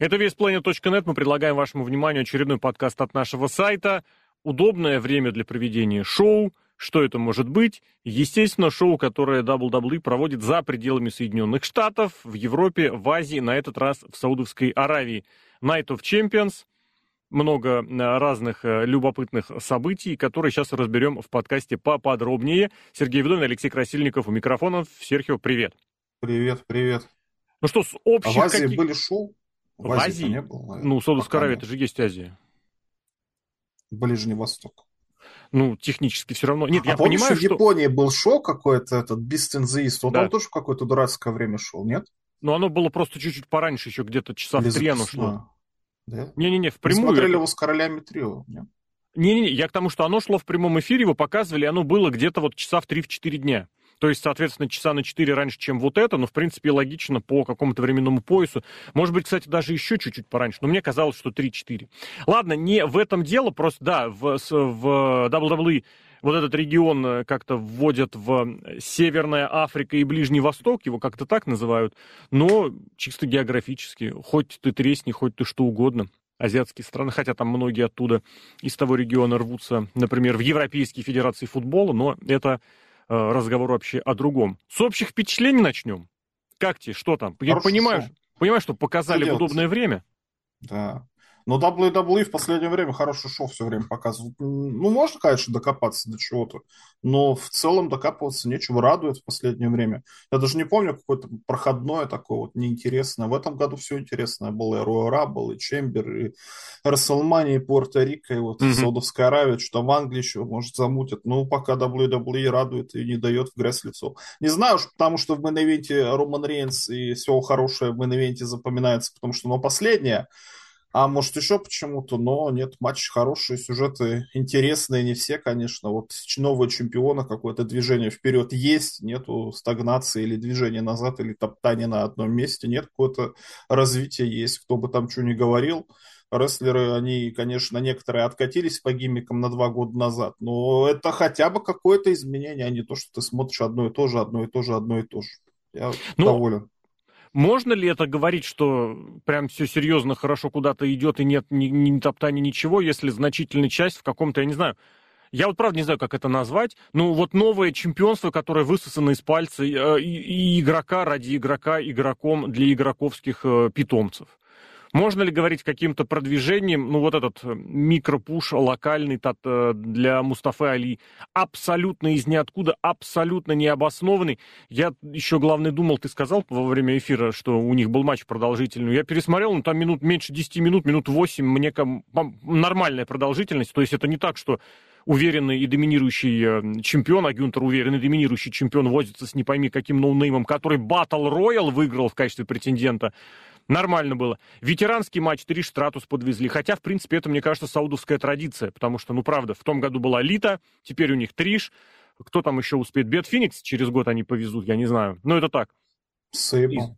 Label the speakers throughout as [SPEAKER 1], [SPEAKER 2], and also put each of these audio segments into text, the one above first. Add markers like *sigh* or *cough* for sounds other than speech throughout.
[SPEAKER 1] Это весьplanet.net. Мы предлагаем вашему вниманию очередной подкаст от нашего сайта. Удобное время для проведения шоу. Что это может быть? Естественно, шоу, которое WWE проводит за пределами Соединенных Штатов, в Европе, в Азии, на этот раз в Саудовской Аравии. Night of Champions. Много э, разных э, любопытных событий, которые сейчас разберем в подкасте поподробнее. Сергей Ведовин, Алексей Красильников у микрофонов. Серхио, привет.
[SPEAKER 2] Привет, привет.
[SPEAKER 1] Ну что, с общих...
[SPEAKER 2] А в Азии каких... были шоу?
[SPEAKER 1] В, в Азии? Не было, наверное. Ну, Саудовская Аравия, это же есть Азия.
[SPEAKER 2] Ближний Восток.
[SPEAKER 1] Ну, технически все равно. Нет,
[SPEAKER 2] а
[SPEAKER 1] я
[SPEAKER 2] помнишь,
[SPEAKER 1] понимаю,
[SPEAKER 2] в что... Японии был шоу какой-то, этот East, вот да. он тоже в какое-то дурацкое время шел, нет?
[SPEAKER 1] Ну, оно было просто чуть-чуть пораньше, еще где-то часа в три оно шло.
[SPEAKER 2] Да?
[SPEAKER 1] Не-не-не, в прямую.
[SPEAKER 2] Мы смотрели его с королями трио, нет?
[SPEAKER 1] Не-не-не, я к тому, что оно шло в прямом эфире, его показывали, оно было где-то вот часа в 3-4 дня. То есть, соответственно, часа на 4 раньше, чем вот это, но, в принципе, логично по какому-то временному поясу. Может быть, кстати, даже еще чуть-чуть пораньше, но мне казалось, что 3-4. Ладно, не в этом дело, просто, да, в, в WWE вот этот регион э, как-то вводят в Северная Африка и Ближний Восток, его как-то так называют, но чисто географически, хоть ты тресни, хоть ты что угодно азиатские страны, хотя там многие оттуда из того региона рвутся, например, в Европейские Федерации футбола, но это разговор вообще о другом. С общих впечатлений начнем. Как тебе, что там? Я понимаю, понимаю, что показали в удобное время.
[SPEAKER 2] Да. Но WWE в последнее время хорошее шоу все время показывают. Ну, можно, конечно, докопаться до чего-то, но в целом докапываться нечего. Радует в последнее время. Я даже не помню какое-то проходное такое вот неинтересное. В этом году все интересное было. И Роя Раббл, и Чембер, и Расселмания, и Пуэрто-Рико, и вот mm-hmm. Саудовская Аравия, что в Англии еще, может, замутят. Ну, пока WWE радует и не дает в грязь лицо. Не знаю уж, потому что в мейн-ивенте Роман Рейнс и все хорошее в мейн-ивенте запоминается, потому что, ну, последнее, а может еще почему-то, но нет, матч хороший, сюжеты интересные, не все, конечно. Вот нового чемпиона, какое-то движение вперед есть, нету стагнации или движения назад, или топтания на одном месте, нет, какое-то развитие есть, кто бы там что ни говорил. Рестлеры, они, конечно, некоторые откатились по гиммикам на два года назад, но это хотя бы какое-то изменение, а не то, что ты смотришь одно и то же, одно и то же, одно и то же. Я ну, доволен.
[SPEAKER 1] Можно ли это говорить, что прям все серьезно, хорошо куда-то идет и нет ни, ни топтания, ничего, если значительная часть в каком-то, я не знаю, я вот правда не знаю, как это назвать, но вот новое чемпионство, которое высосано из пальца э, и, и игрока ради игрока игроком для игроковских э, питомцев. Можно ли говорить каким-то продвижением, ну вот этот э, микропуш локальный э, для Мустафы Али, абсолютно из ниоткуда, абсолютно необоснованный. Я еще, главное, думал, ты сказал во время эфира, что у них был матч продолжительный. Я пересмотрел, ну там минут меньше 10 минут, минут 8, мне нормальная продолжительность. То есть это не так, что уверенный и доминирующий э, чемпион, а Гюнтер уверенный доминирующий чемпион возится с не пойми каким ноунеймом, который Battle Royal выиграл в качестве претендента. Нормально было. Ветеранский матч Триш Стратус подвезли. Хотя, в принципе, это, мне кажется, саудовская традиция. Потому что, ну, правда, в том году была Лита, теперь у них Триш. Кто там еще успеет? Бет Феникс через год они повезут, я не знаю. Но это так.
[SPEAKER 2] Сейба.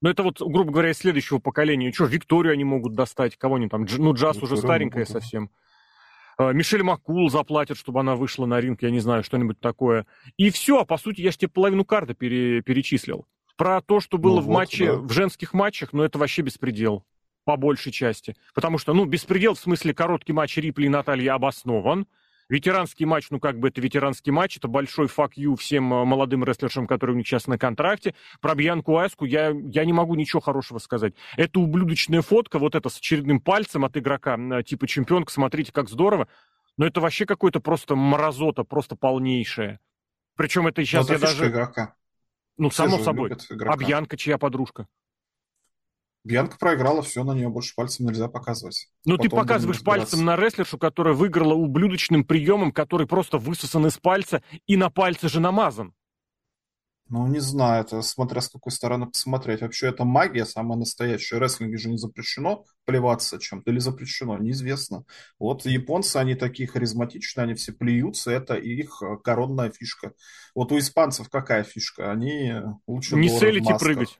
[SPEAKER 1] Ну, это вот, грубо говоря, из следующего поколения. Что, Викторию они могут достать, кого они там? Дж... Ну, Джаз Викторию уже старенькая совсем. А, Мишель Маккул заплатят, чтобы она вышла на ринг, я не знаю, что-нибудь такое. И все, а по сути, я же тебе половину карты пере... перечислил. Про то, что было ну, в вот, матче, да. в женских матчах, ну, это вообще беспредел. По большей части. Потому что, ну, беспредел в смысле короткий матч Рипли и Натальи обоснован. Ветеранский матч, ну как бы это ветеранский матч, это большой фак ю всем э, молодым рестлершам, которые у них сейчас на контракте. Про Бьянку Аску я, я не могу ничего хорошего сказать. Это ублюдочная фотка, вот это с очередным пальцем от игрока, э, типа чемпионка, смотрите, как здорово. Но это вообще какое-то просто мразота, просто полнейшее. Причем это сейчас
[SPEAKER 2] это
[SPEAKER 1] я даже...
[SPEAKER 2] игрока.
[SPEAKER 1] Ну, Все само собой. А Бьянка чья подружка?
[SPEAKER 2] Бьянка проиграла, все, на нее больше пальцем нельзя показывать.
[SPEAKER 1] Ну, ты показываешь пальцем на рестлершу, которая выиграла ублюдочным приемом, который просто высосан из пальца и на пальце же намазан.
[SPEAKER 2] Ну, не знаю, это смотря с какой стороны посмотреть. Вообще, это магия самая настоящая. Рестлинге же не запрещено плеваться чем-то или запрещено, неизвестно. Вот японцы, они такие харизматичные, они все плюются, это их коронная фишка. Вот у испанцев какая фишка? Они лучше
[SPEAKER 1] Не целить и прыгать.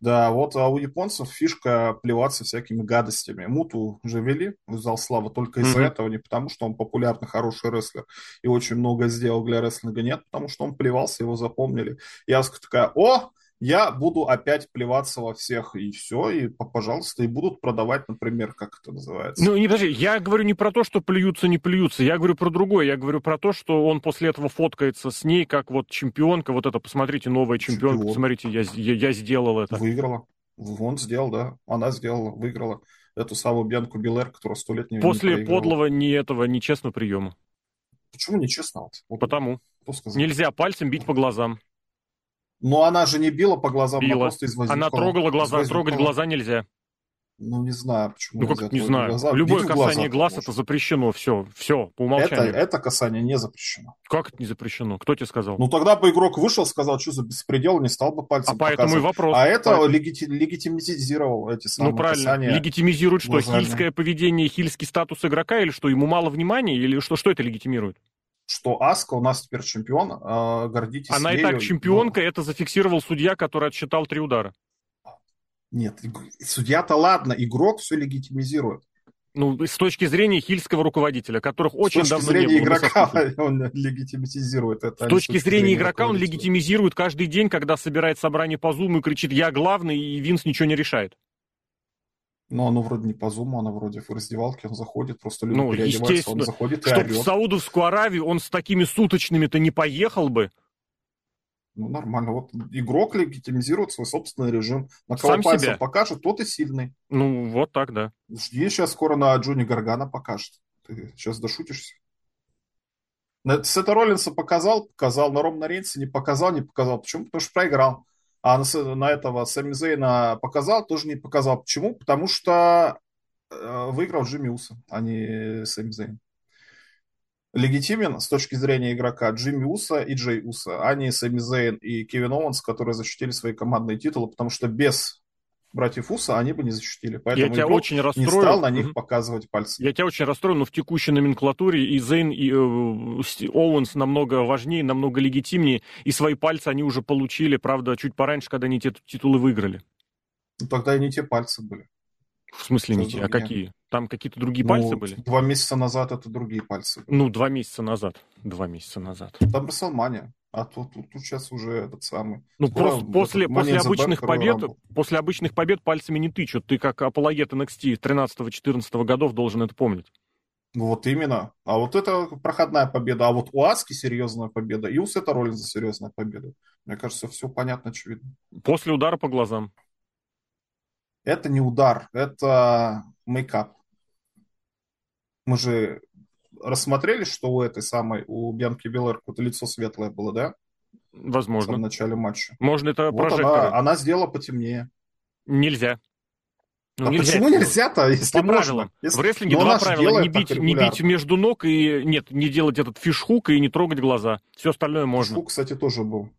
[SPEAKER 2] Да, вот, а у японцев фишка плеваться всякими гадостями. Муту уже вели в зал славы только из-за mm-hmm. этого, не потому что он популярный, хороший рестлер и очень много сделал для рестлинга, нет, потому что он плевался, его запомнили. Яска такая, о, я буду опять плеваться во всех, и все, и пожалуйста, и будут продавать, например, как это называется.
[SPEAKER 1] Ну, не подожди, я говорю не про то, что плюются, не плюются, я говорю про другое, я говорю про то, что он после этого фоткается с ней, как вот чемпионка, вот это, посмотрите, новая чемпионка, Чемпион. посмотрите, я, я, я сделал это.
[SPEAKER 2] Выиграла. Он сделал, да, она сделала, выиграла эту самую Бьянку Билер, которая сто лет не
[SPEAKER 1] После не подлого, не этого, нечестного приема.
[SPEAKER 2] Почему нечестно?
[SPEAKER 1] Вот, Потому. Нельзя пальцем бить по глазам.
[SPEAKER 2] Но она же не била по глазам,
[SPEAKER 1] била. она просто из Она трогала глаза, трогать глаза нельзя.
[SPEAKER 2] Ну, не знаю, почему.
[SPEAKER 1] Ну, как не знаю. Глаза. Любое Бить касание глаз может. это запрещено. Все, все, по умолчанию.
[SPEAKER 2] Это, это касание не запрещено.
[SPEAKER 1] Как это не запрещено? Кто тебе сказал?
[SPEAKER 2] Ну, тогда бы игрок вышел, сказал, что за беспредел, не стал бы пальцем
[SPEAKER 1] А поэтому показывать. и вопрос.
[SPEAKER 2] А это поэтому... легити... легитимизировал эти самые
[SPEAKER 1] Ну, правильно. Касания Легитимизирует что? Глазами. Хильское поведение, хильский статус игрока? Или что, ему мало внимания? Или что, что это легитимирует?
[SPEAKER 2] Что Аска у нас теперь чемпион, э, гордитесь
[SPEAKER 1] Она ею. и так чемпионка, но... это зафиксировал судья, который отсчитал три удара.
[SPEAKER 2] Нет, судья-то ладно, игрок все легитимизирует.
[SPEAKER 1] Ну, с точки зрения хильского руководителя, которых очень давно
[SPEAKER 2] не было. *laughs* С точки зрения игрока он легитимизирует это.
[SPEAKER 1] С точки зрения игрока он легитимизирует каждый день, когда собирает собрание по Zoom и кричит «я главный», и Винс ничего не решает.
[SPEAKER 2] Ну, оно вроде не по зуму, оно вроде в раздевалке, он заходит, просто люди ну, переодеваются, он заходит
[SPEAKER 1] и орет. в Саудовскую Аравию он с такими суточными-то не поехал бы.
[SPEAKER 2] Ну, нормально. Вот игрок легитимизирует свой собственный режим. На кого Сам пальцем себя. покажет, тот и сильный.
[SPEAKER 1] Ну, вот так, да.
[SPEAKER 2] Жди, сейчас скоро на Джонни Гаргана покажет. Ты сейчас дошутишься. Сета Роллинса показал, показал, на Романа Рейнса не показал, не показал. Почему? Потому что проиграл. А на, на этого Сами Зейна показал, тоже не показал. Почему? Потому что э, выиграл Джимми Уса, а не Сами Зейн легитимен с точки зрения игрока Джимми Уса и Джей Уса, а не Сами Зейн и Кевин Оуэнс, которые защитили свои командные титулы, потому что без братьев Уса они бы не защитили. Поэтому
[SPEAKER 1] я тебя очень расстрою.
[SPEAKER 2] не стал на них угу. показывать пальцы.
[SPEAKER 1] Я тебя очень расстрою, но в текущей номенклатуре и Зейн, и э, Оуэнс намного важнее, намного легитимнее, и свои пальцы они уже получили, правда, чуть пораньше, когда они те титулы выиграли.
[SPEAKER 2] Ну, тогда и не те пальцы были.
[SPEAKER 1] В смысле не те? А какие? Там какие-то другие ну, пальцы были?
[SPEAKER 2] Два месяца назад это другие пальцы.
[SPEAKER 1] Были. Ну, два месяца назад. Два месяца назад.
[SPEAKER 2] Там Расселмания. А тут, тут, тут сейчас уже этот самый...
[SPEAKER 1] Ну, просто после, после обычных побед, после обычных побед пальцами не тычут. Ты как апологет NXT 13-14 годов должен это помнить.
[SPEAKER 2] Ну, вот именно. А вот это проходная победа. А вот у Аски серьезная победа. И у Сета Роллинза серьезная победа. Мне кажется, все понятно, очевидно.
[SPEAKER 1] После удара по глазам.
[SPEAKER 2] Это не удар, это мейкап. Мы же рассмотрели, что у этой самой, у Бьянки Белэр какое-то лицо светлое было, да?
[SPEAKER 1] Возможно.
[SPEAKER 2] В начале матча.
[SPEAKER 1] Можно это
[SPEAKER 2] вот она, она сделала потемнее.
[SPEAKER 1] Нельзя.
[SPEAKER 2] Ну, а нельзя почему нельзя-то, если
[SPEAKER 1] По можно? Правилам. Если... В рестлинге Но два правила. Не бить, не бить между ног и... Нет, не делать этот фишхук и не трогать глаза. Все остальное можно.
[SPEAKER 2] Фишхук, кстати, тоже был.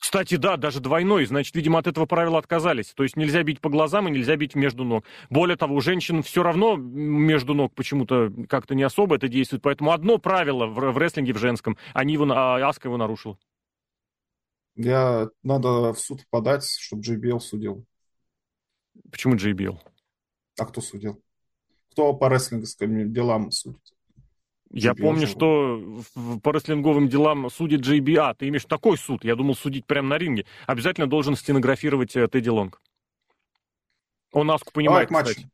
[SPEAKER 1] Кстати, да, даже двойной, значит, видимо, от этого правила отказались. То есть нельзя бить по глазам и нельзя бить между ног. Более того, у женщин все равно между ног почему-то как-то не особо это действует. Поэтому одно правило в, в рестлинге в женском, они его, а Аска его нарушил.
[SPEAKER 2] Я надо в суд подать, чтобы JBL судил.
[SPEAKER 1] Почему JBL?
[SPEAKER 2] А кто судил? Кто по рестлинговским делам судит?
[SPEAKER 1] Я помню, что по рестлинговым делам судит JBA. Ты имеешь такой суд. Я думал судить прямо на ринге. Обязательно должен стенографировать э, Тедди Лонг. Он Аску понимает, Давай кстати.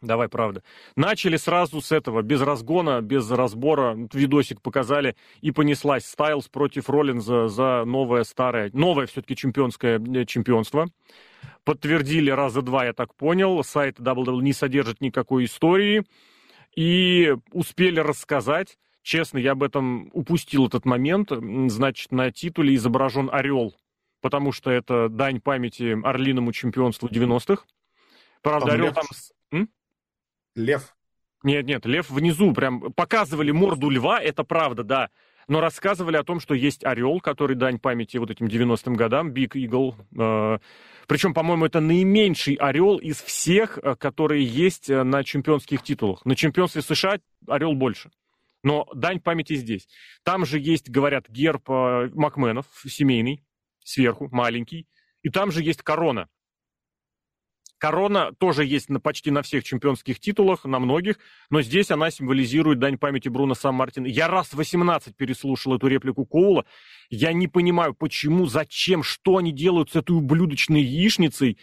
[SPEAKER 1] Давай, правда. Начали сразу с этого, без разгона, без разбора. Видосик показали, и понеслась Стайлз против Роллинза за новое старое, новое все-таки чемпионское э, чемпионство. Подтвердили раза два, я так понял. Сайт WWE не содержит никакой истории и успели рассказать. Честно, я об этом упустил этот момент. Значит, на титуле изображен орел, потому что это дань памяти орлиному чемпионству 90-х. Правда, там орел лев. там... М?
[SPEAKER 2] Лев.
[SPEAKER 1] Нет, нет, лев внизу. Прям показывали морду льва, это правда, да. Но рассказывали о том, что есть орел, который дань памяти вот этим 90-м годам, Big Eagle. Э, причем, по-моему, это наименьший орел из всех, э, которые есть э, на чемпионских титулах. На чемпионстве США орел больше. Но дань памяти здесь. Там же есть, говорят, герб э, Макменов, семейный, сверху, маленький. И там же есть корона. Корона тоже есть на, почти на всех чемпионских титулах, на многих, но здесь она символизирует дань памяти Бруно Сан-Мартина. Я раз 18 переслушал эту реплику Коула. Я не понимаю, почему, зачем, что они делают с этой ублюдочной яичницей.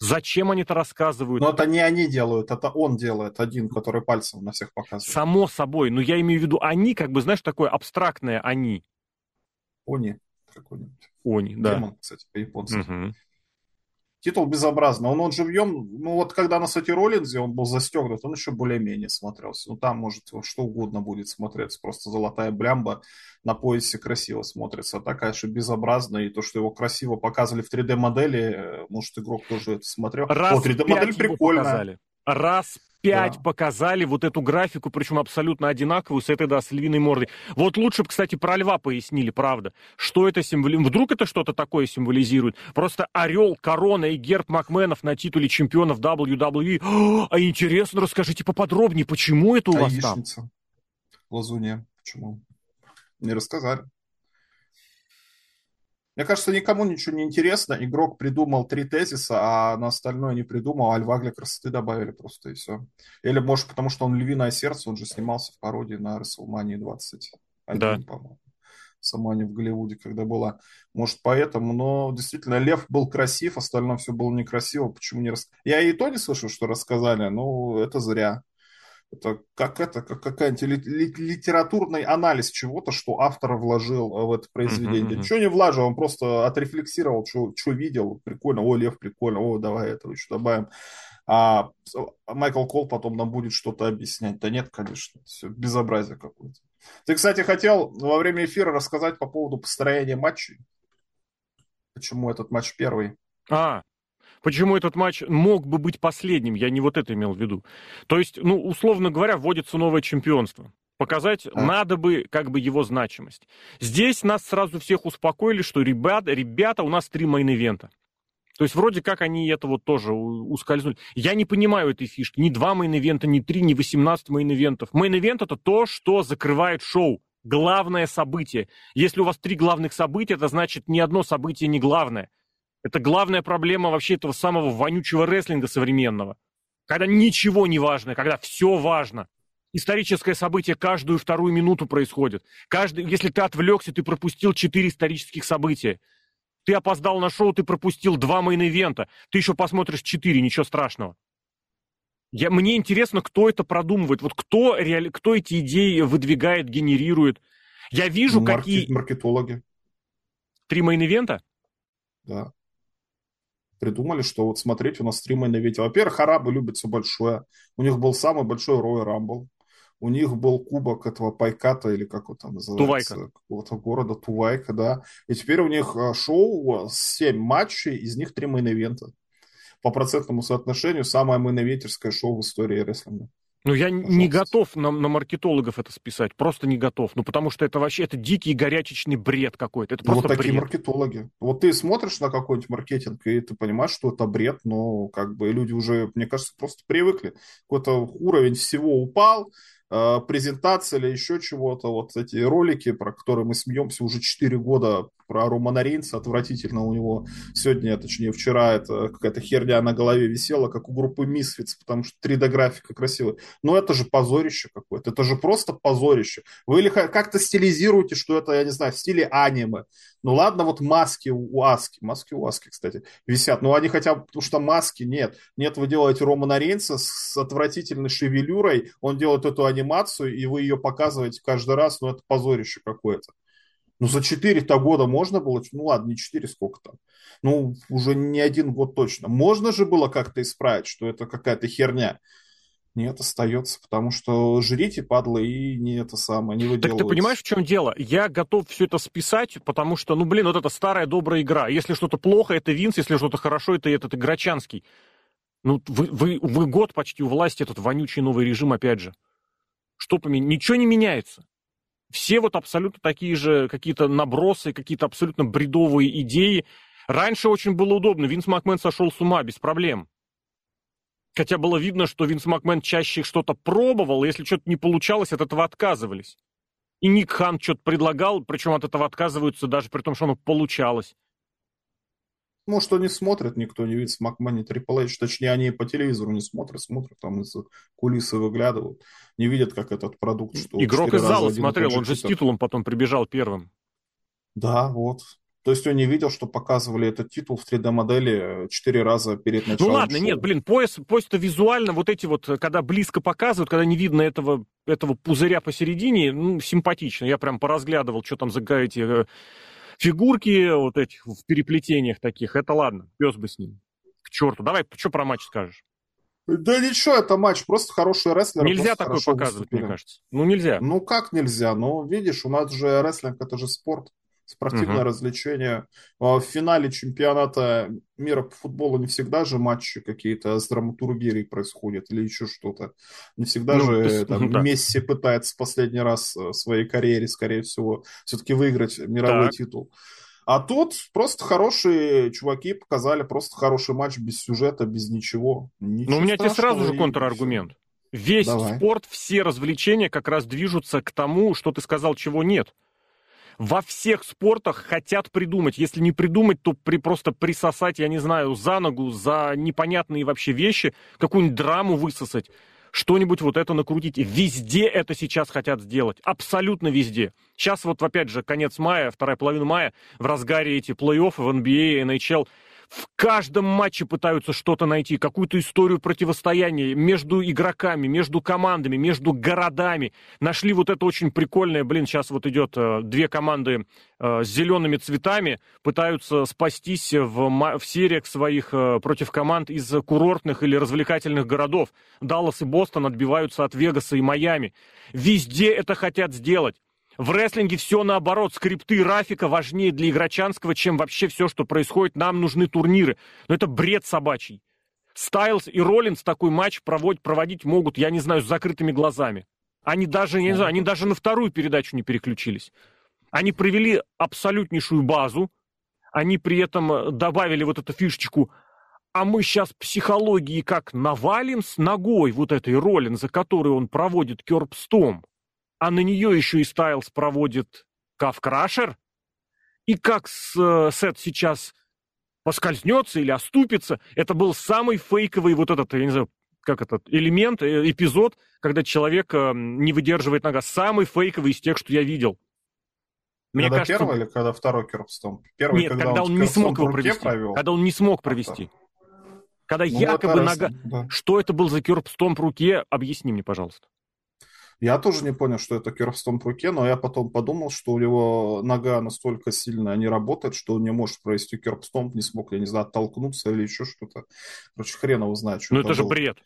[SPEAKER 1] Зачем они это рассказывают?
[SPEAKER 2] Но это не они делают, это он делает, один, который пальцем на всех показывает.
[SPEAKER 1] Само собой, но я имею в виду они, как бы, знаешь, такое абстрактное они.
[SPEAKER 2] Они какой-нибудь.
[SPEAKER 1] Они, да.
[SPEAKER 2] Демон, кстати, по-японски. Угу. Титул безобразно. Он, он живьем, ну вот когда на Сати Роллинзе он был застегнут, он еще более-менее смотрелся. Ну там, может, что угодно будет смотреться. Просто золотая блямба на поясе красиво смотрится. А так, конечно, безобразно. И то, что его красиво показывали в 3D-модели, э, может, игрок тоже это смотрел.
[SPEAKER 1] Раз О, 3D-модель прикольная. Раз пять да. показали вот эту графику, причем абсолютно одинаковую, с этой, да, с львиной мордой. Вот лучше бы, кстати, про льва пояснили, правда. Что это символизирует? Вдруг это что-то такое символизирует? Просто орел, корона и герб Макменов на титуле чемпионов WWE. а интересно, расскажите поподробнее, почему это у а вас яичница. там?
[SPEAKER 2] Лазунья. Почему? Не рассказали. Мне кажется, никому ничего не интересно. Игрок придумал три тезиса, а на остальное не придумал, а льва для красоты добавили просто и все. Или, может, потому что он львиное сердце, он же снимался в пародии на WrestleMania 21, да. по-моему. Сама не в Голливуде, когда была. Может, поэтому, но действительно, Лев был красив, остальное все было некрасиво. Почему не рас... Я и то не слышал, что рассказали, но это зря. Это как это, как какая-нибудь литературный анализ чего-то, что автор вложил в это произведение. Mm-hmm. Ничего не вложил, он просто отрефлексировал, что, что видел. Прикольно, о, Лев, прикольно, о, давай это еще добавим. А Майкл Кол потом нам будет что-то объяснять. Да нет, конечно, все безобразие какое-то. Ты, кстати, хотел во время эфира рассказать по поводу построения матчей. Почему этот матч первый?
[SPEAKER 1] А, почему этот матч мог бы быть последним, я не вот это имел в виду. То есть, ну, условно говоря, вводится новое чемпионство. Показать а. надо бы как бы его значимость. Здесь нас сразу всех успокоили, что ребята, ребята у нас три мейн-ивента. То есть вроде как они это вот тоже ускользнули. Я не понимаю этой фишки. Ни два мейн-ивента, ни три, ни восемнадцать мейн-ивентов. Мейн-ивент это то, что закрывает шоу. Главное событие. Если у вас три главных события, это значит ни одно событие не главное. Это главная проблема вообще этого самого вонючего рестлинга современного. Когда ничего не важно, когда все важно. Историческое событие каждую вторую минуту происходит. Каждый, если ты отвлекся, ты пропустил четыре исторических события. Ты опоздал на шоу, ты пропустил два мейн-ивента. Ты еще посмотришь четыре, ничего страшного. Я, мне интересно, кто это продумывает. Вот кто, реали, кто эти идеи выдвигает, генерирует. Я вижу,
[SPEAKER 2] Маркет,
[SPEAKER 1] какие...
[SPEAKER 2] Маркетологи.
[SPEAKER 1] Три мейн-ивента?
[SPEAKER 2] Да придумали, что вот смотреть у нас стримы на ветер. Во-первых, арабы любят все большое. У них был самый большой Royal Rumble. У них был кубок этого Пайката, или как он там называется? Тувайка. Какого-то города, Тувайка, да. И теперь у них а, шоу, 7 матчей, из них 3 мейн-ивента. По процентному соотношению самое main шоу в истории рестлинга.
[SPEAKER 1] Ну, я Пожалуйста. не готов на, на маркетологов это списать, просто не готов. Ну, потому что это вообще, это дикий горячечный бред какой-то. Это
[SPEAKER 2] ну, просто вот такие бред. маркетологи. Вот ты смотришь на какой-нибудь маркетинг, и ты понимаешь, что это бред, но как бы люди уже, мне кажется, просто привыкли. Какой-то уровень всего упал, Э, презентация или еще чего-то, вот эти ролики, про которые мы смеемся уже 4 года, про Романа Рейнса, отвратительно у него сегодня, точнее вчера, это какая-то херня на голове висела, как у группы Misfits, потому что 3D-графика красивая. Но это же позорище какое-то, это же просто позорище. Вы как-то стилизируете, что это, я не знаю, в стиле аниме. Ну ладно, вот маски у Аски, маски у Аски, кстати, висят, но они хотя бы, потому что маски нет. Нет, вы делаете Романа Рейнса с отвратительной шевелюрой, он делает эту анимацию, и вы ее показываете каждый раз, ну, это позорище какое-то. Ну, за 4-то года можно было, ну, ладно, не 4, сколько там, ну, уже не один год точно. Можно же было как-то исправить, что это какая-то херня. Нет, остается, потому что жрите, падлы, и не это самое, не выделываются.
[SPEAKER 1] Так ты понимаешь, в чем дело? Я готов все это списать, потому что, ну, блин, вот это старая добрая игра. Если что-то плохо, это Винс, если что-то хорошо, это этот Играчанский. Ну, вы, вы, вы год почти у власти, этот вонючий новый режим, опять же. Что поменяется? Ничего не меняется. Все вот абсолютно такие же какие-то набросы, какие-то абсолютно бредовые идеи. Раньше очень было удобно. Винс Макмен сошел с ума без проблем. Хотя было видно, что Винс Макмен чаще что-то пробовал, и если что-то не получалось, от этого отказывались. И Ник Хан что-то предлагал, причем от этого отказываются даже при том, что оно получалось.
[SPEAKER 2] Может, они смотрят, никто не видит с McMahon, Triple H, точнее, они по телевизору не смотрят, смотрят, там из кулисы выглядывают, не видят, как этот продукт,
[SPEAKER 1] что Игрок из зала смотрел, он же с титулом потом прибежал первым.
[SPEAKER 2] Да, вот. То есть он не видел, что показывали этот титул в 3D-модели четыре раза перед началом
[SPEAKER 1] Ну ладно,
[SPEAKER 2] шоу.
[SPEAKER 1] нет, блин, пояс, пояс-то визуально, вот эти вот, когда близко показывают, когда не видно этого, этого пузыря посередине, ну, симпатично. Я прям поразглядывал, что там за эти э, фигурки вот этих в переплетениях таких. Это ладно, пес бы с ним. К черту. Давай, что про матч скажешь?
[SPEAKER 2] Да ничего, это матч, просто хороший рестлер.
[SPEAKER 1] Нельзя такое показывать, выступили. мне кажется. Ну, нельзя.
[SPEAKER 2] Ну, как нельзя? Ну, видишь, у нас же рестлинг, это же спорт спортивное угу. развлечение. А в финале чемпионата мира по футболу не всегда же матчи какие-то с драматургией происходят или еще что-то. Не всегда ну, же там, да. Месси пытается последний раз в своей карьере, скорее всего, все-таки выиграть мировой так. титул. А тут просто хорошие чуваки показали просто хороший матч без сюжета, без ничего. ничего
[SPEAKER 1] Но ну, у меня тебе сразу же контраргумент. Весь Давай. спорт, все развлечения как раз движутся к тому, что ты сказал, чего нет во всех спортах хотят придумать. Если не придумать, то при, просто присосать, я не знаю, за ногу, за непонятные вообще вещи, какую-нибудь драму высосать, что-нибудь вот это накрутить. Везде это сейчас хотят сделать. Абсолютно везде. Сейчас вот, опять же, конец мая, вторая половина мая, в разгаре эти плей-оффы в NBA, NHL – в каждом матче пытаются что-то найти, какую-то историю противостояния между игроками, между командами, между городами. Нашли вот это очень прикольное, блин, сейчас вот идет э, две команды э, с зелеными цветами, пытаются спастись в, в сериях своих э, против команд из курортных или развлекательных городов. Даллас и Бостон отбиваются от Вегаса и Майами. Везде это хотят сделать. В рестлинге все наоборот. Скрипты Рафика важнее для игрочанского, чем вообще все, что происходит. Нам нужны турниры. Но это бред собачий. Стайлз и Роллинс такой матч проводить, проводить могут, я не знаю, с закрытыми глазами. Они даже, я не знаю, они даже на вторую передачу не переключились. Они провели абсолютнейшую базу. Они при этом э, добавили вот эту фишечку а мы сейчас психологии как навалим с ногой вот этой Роллинза, которую он проводит керпстом а на нее еще и Стайлз проводит Кавкрашер, и как с, э, Сет сейчас поскользнется или оступится, это был самый фейковый вот этот, я не знаю, как этот элемент, э, эпизод, когда человек э, не выдерживает нога. Самый фейковый из тех, что я видел.
[SPEAKER 2] Мне когда кажется, первый или когда второй керпстом? Первый,
[SPEAKER 1] Нет, когда, когда он, он не смог его провести. Провел. Когда он не смог провести. Когда ну, якобы нога... Раз... Да. Что это был за керпстом в руке? Объясни мне, пожалуйста.
[SPEAKER 2] Я тоже не понял, что это керфстом в руке, но я потом подумал, что у него нога настолько сильно не работает, что он не может провести керпстом, не смог, я не знаю, оттолкнуться или еще что-то. Короче, хрен его знает, что
[SPEAKER 1] Ну это, это же бред.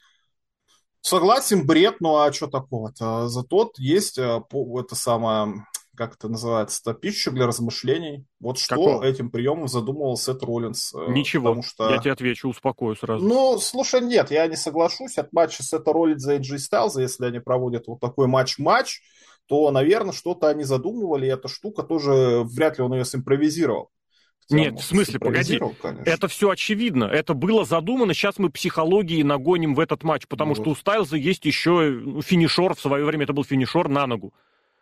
[SPEAKER 2] Согласен, бред, ну а что такого-то? Зато есть э, это самое как это называется, пищу для размышлений. Вот что Какого? этим приемом задумывал Сет Роллинс.
[SPEAKER 1] Э, Ничего, потому что... я тебе отвечу, успокою сразу.
[SPEAKER 2] Ну, слушай, нет, я не соглашусь. От матча Сета Роллинза и Джей Стайлза, если они проводят вот такой матч-матч, то, наверное, что-то они задумывали, и эта штука тоже, вряд ли он ее симпровизировал.
[SPEAKER 1] Нет, в смысле, погоди. Конечно. Это все очевидно. Это было задумано. Сейчас мы психологии нагоним в этот матч, потому ну, что у Стайлза есть еще ну, финишер. В свое время это был финишер на ногу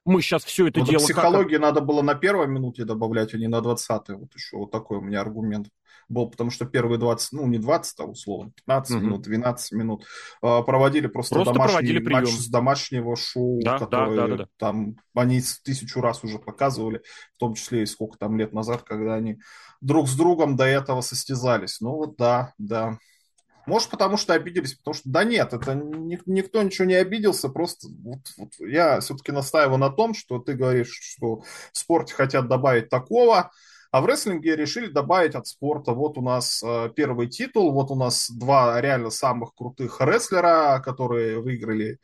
[SPEAKER 1] мы сейчас все это ну, дело...
[SPEAKER 2] Психологии как... надо было на первой минуте добавлять, а не на 20 Вот еще вот такой у меня аргумент был, потому что первые 20, ну не 20, а условно, 15 угу. минут, 12 минут э, проводили просто, просто домашний проводили матч с домашнего шоу, да, который да, да, да, да. там они тысячу раз уже показывали, в том числе и сколько там лет назад, когда они друг с другом до этого состязались. Ну вот да, да. Может, потому что обиделись, потому что... Да нет, это ни, никто ничего не обиделся, просто вот, вот я все-таки настаиваю на том, что ты говоришь, что в спорте хотят добавить такого, а в рестлинге решили добавить от спорта. Вот у нас э, первый титул, вот у нас два реально самых крутых рестлера, которые выиграли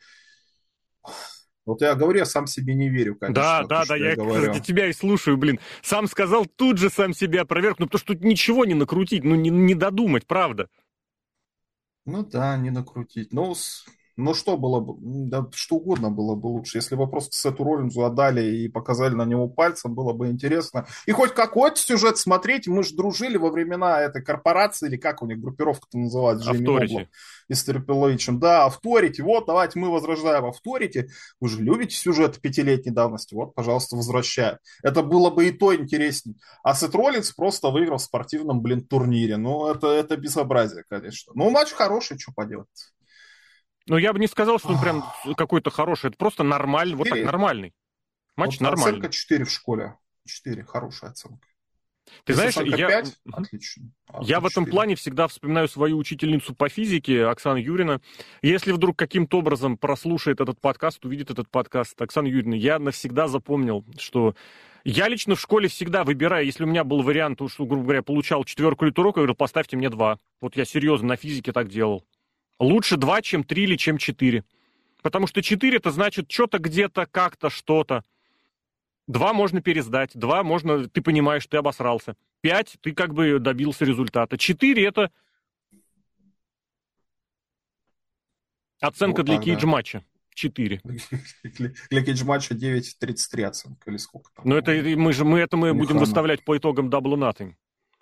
[SPEAKER 2] вот я говорю, я сам себе не верю, конечно.
[SPEAKER 1] Да, то, да, да, я, я говорю. тебя и слушаю, блин. Сам сказал, тут же сам себя опроверг, ну потому что тут ничего не накрутить, ну не, не додумать, правда.
[SPEAKER 2] Ну да, не накрутить. Ну, Ну что было бы, да что угодно было бы лучше. Если бы просто Сету Роллинзу отдали и показали на него пальцем, было бы интересно. И хоть какой-то сюжет смотреть, мы же дружили во времена этой корпорации, или как у них группировка-то называется, Джейми Ноблом и с Трипл Да, Авторити, вот, давайте мы возрождаем Авторити. Вы же любите сюжет пятилетней давности, вот, пожалуйста, возвращаем. Это было бы и то интересней. А Сет Роллинс просто выиграл в спортивном, блин, турнире. Ну, это, это безобразие, конечно. Ну, матч хороший, что поделать.
[SPEAKER 1] Ну, я бы не сказал, что он прям какой-то хороший. Это просто нормальный, вот так, нормальный. Матч вот нормальный.
[SPEAKER 2] Оценка 4 в школе. 4, хорошая оценка.
[SPEAKER 1] Ты знаешь, я, 5, отлично. А я в этом плане всегда вспоминаю свою учительницу по физике, Оксану Юрина. Если вдруг каким-то образом прослушает этот подкаст, увидит этот подкаст, Оксана Юрина, я навсегда запомнил, что я лично в школе всегда выбираю, если у меня был вариант, что, грубо говоря, получал четверку или тройку, я говорю, поставьте мне два. Вот я серьезно на физике так делал. Лучше два, чем три или чем четыре. Потому что четыре это значит что-то где-то, как-то, что-то. Два можно пересдать, два можно, ты понимаешь, ты обосрался. Пять, ты как бы добился результата. Четыре это оценка вот для кейдж-матча. Четыре. *laughs*
[SPEAKER 2] Для кейдж-матча 9.33 оценка или сколько там.
[SPEAKER 1] Но это мы же мы это мы будем выставлять по итогам Double Nothing.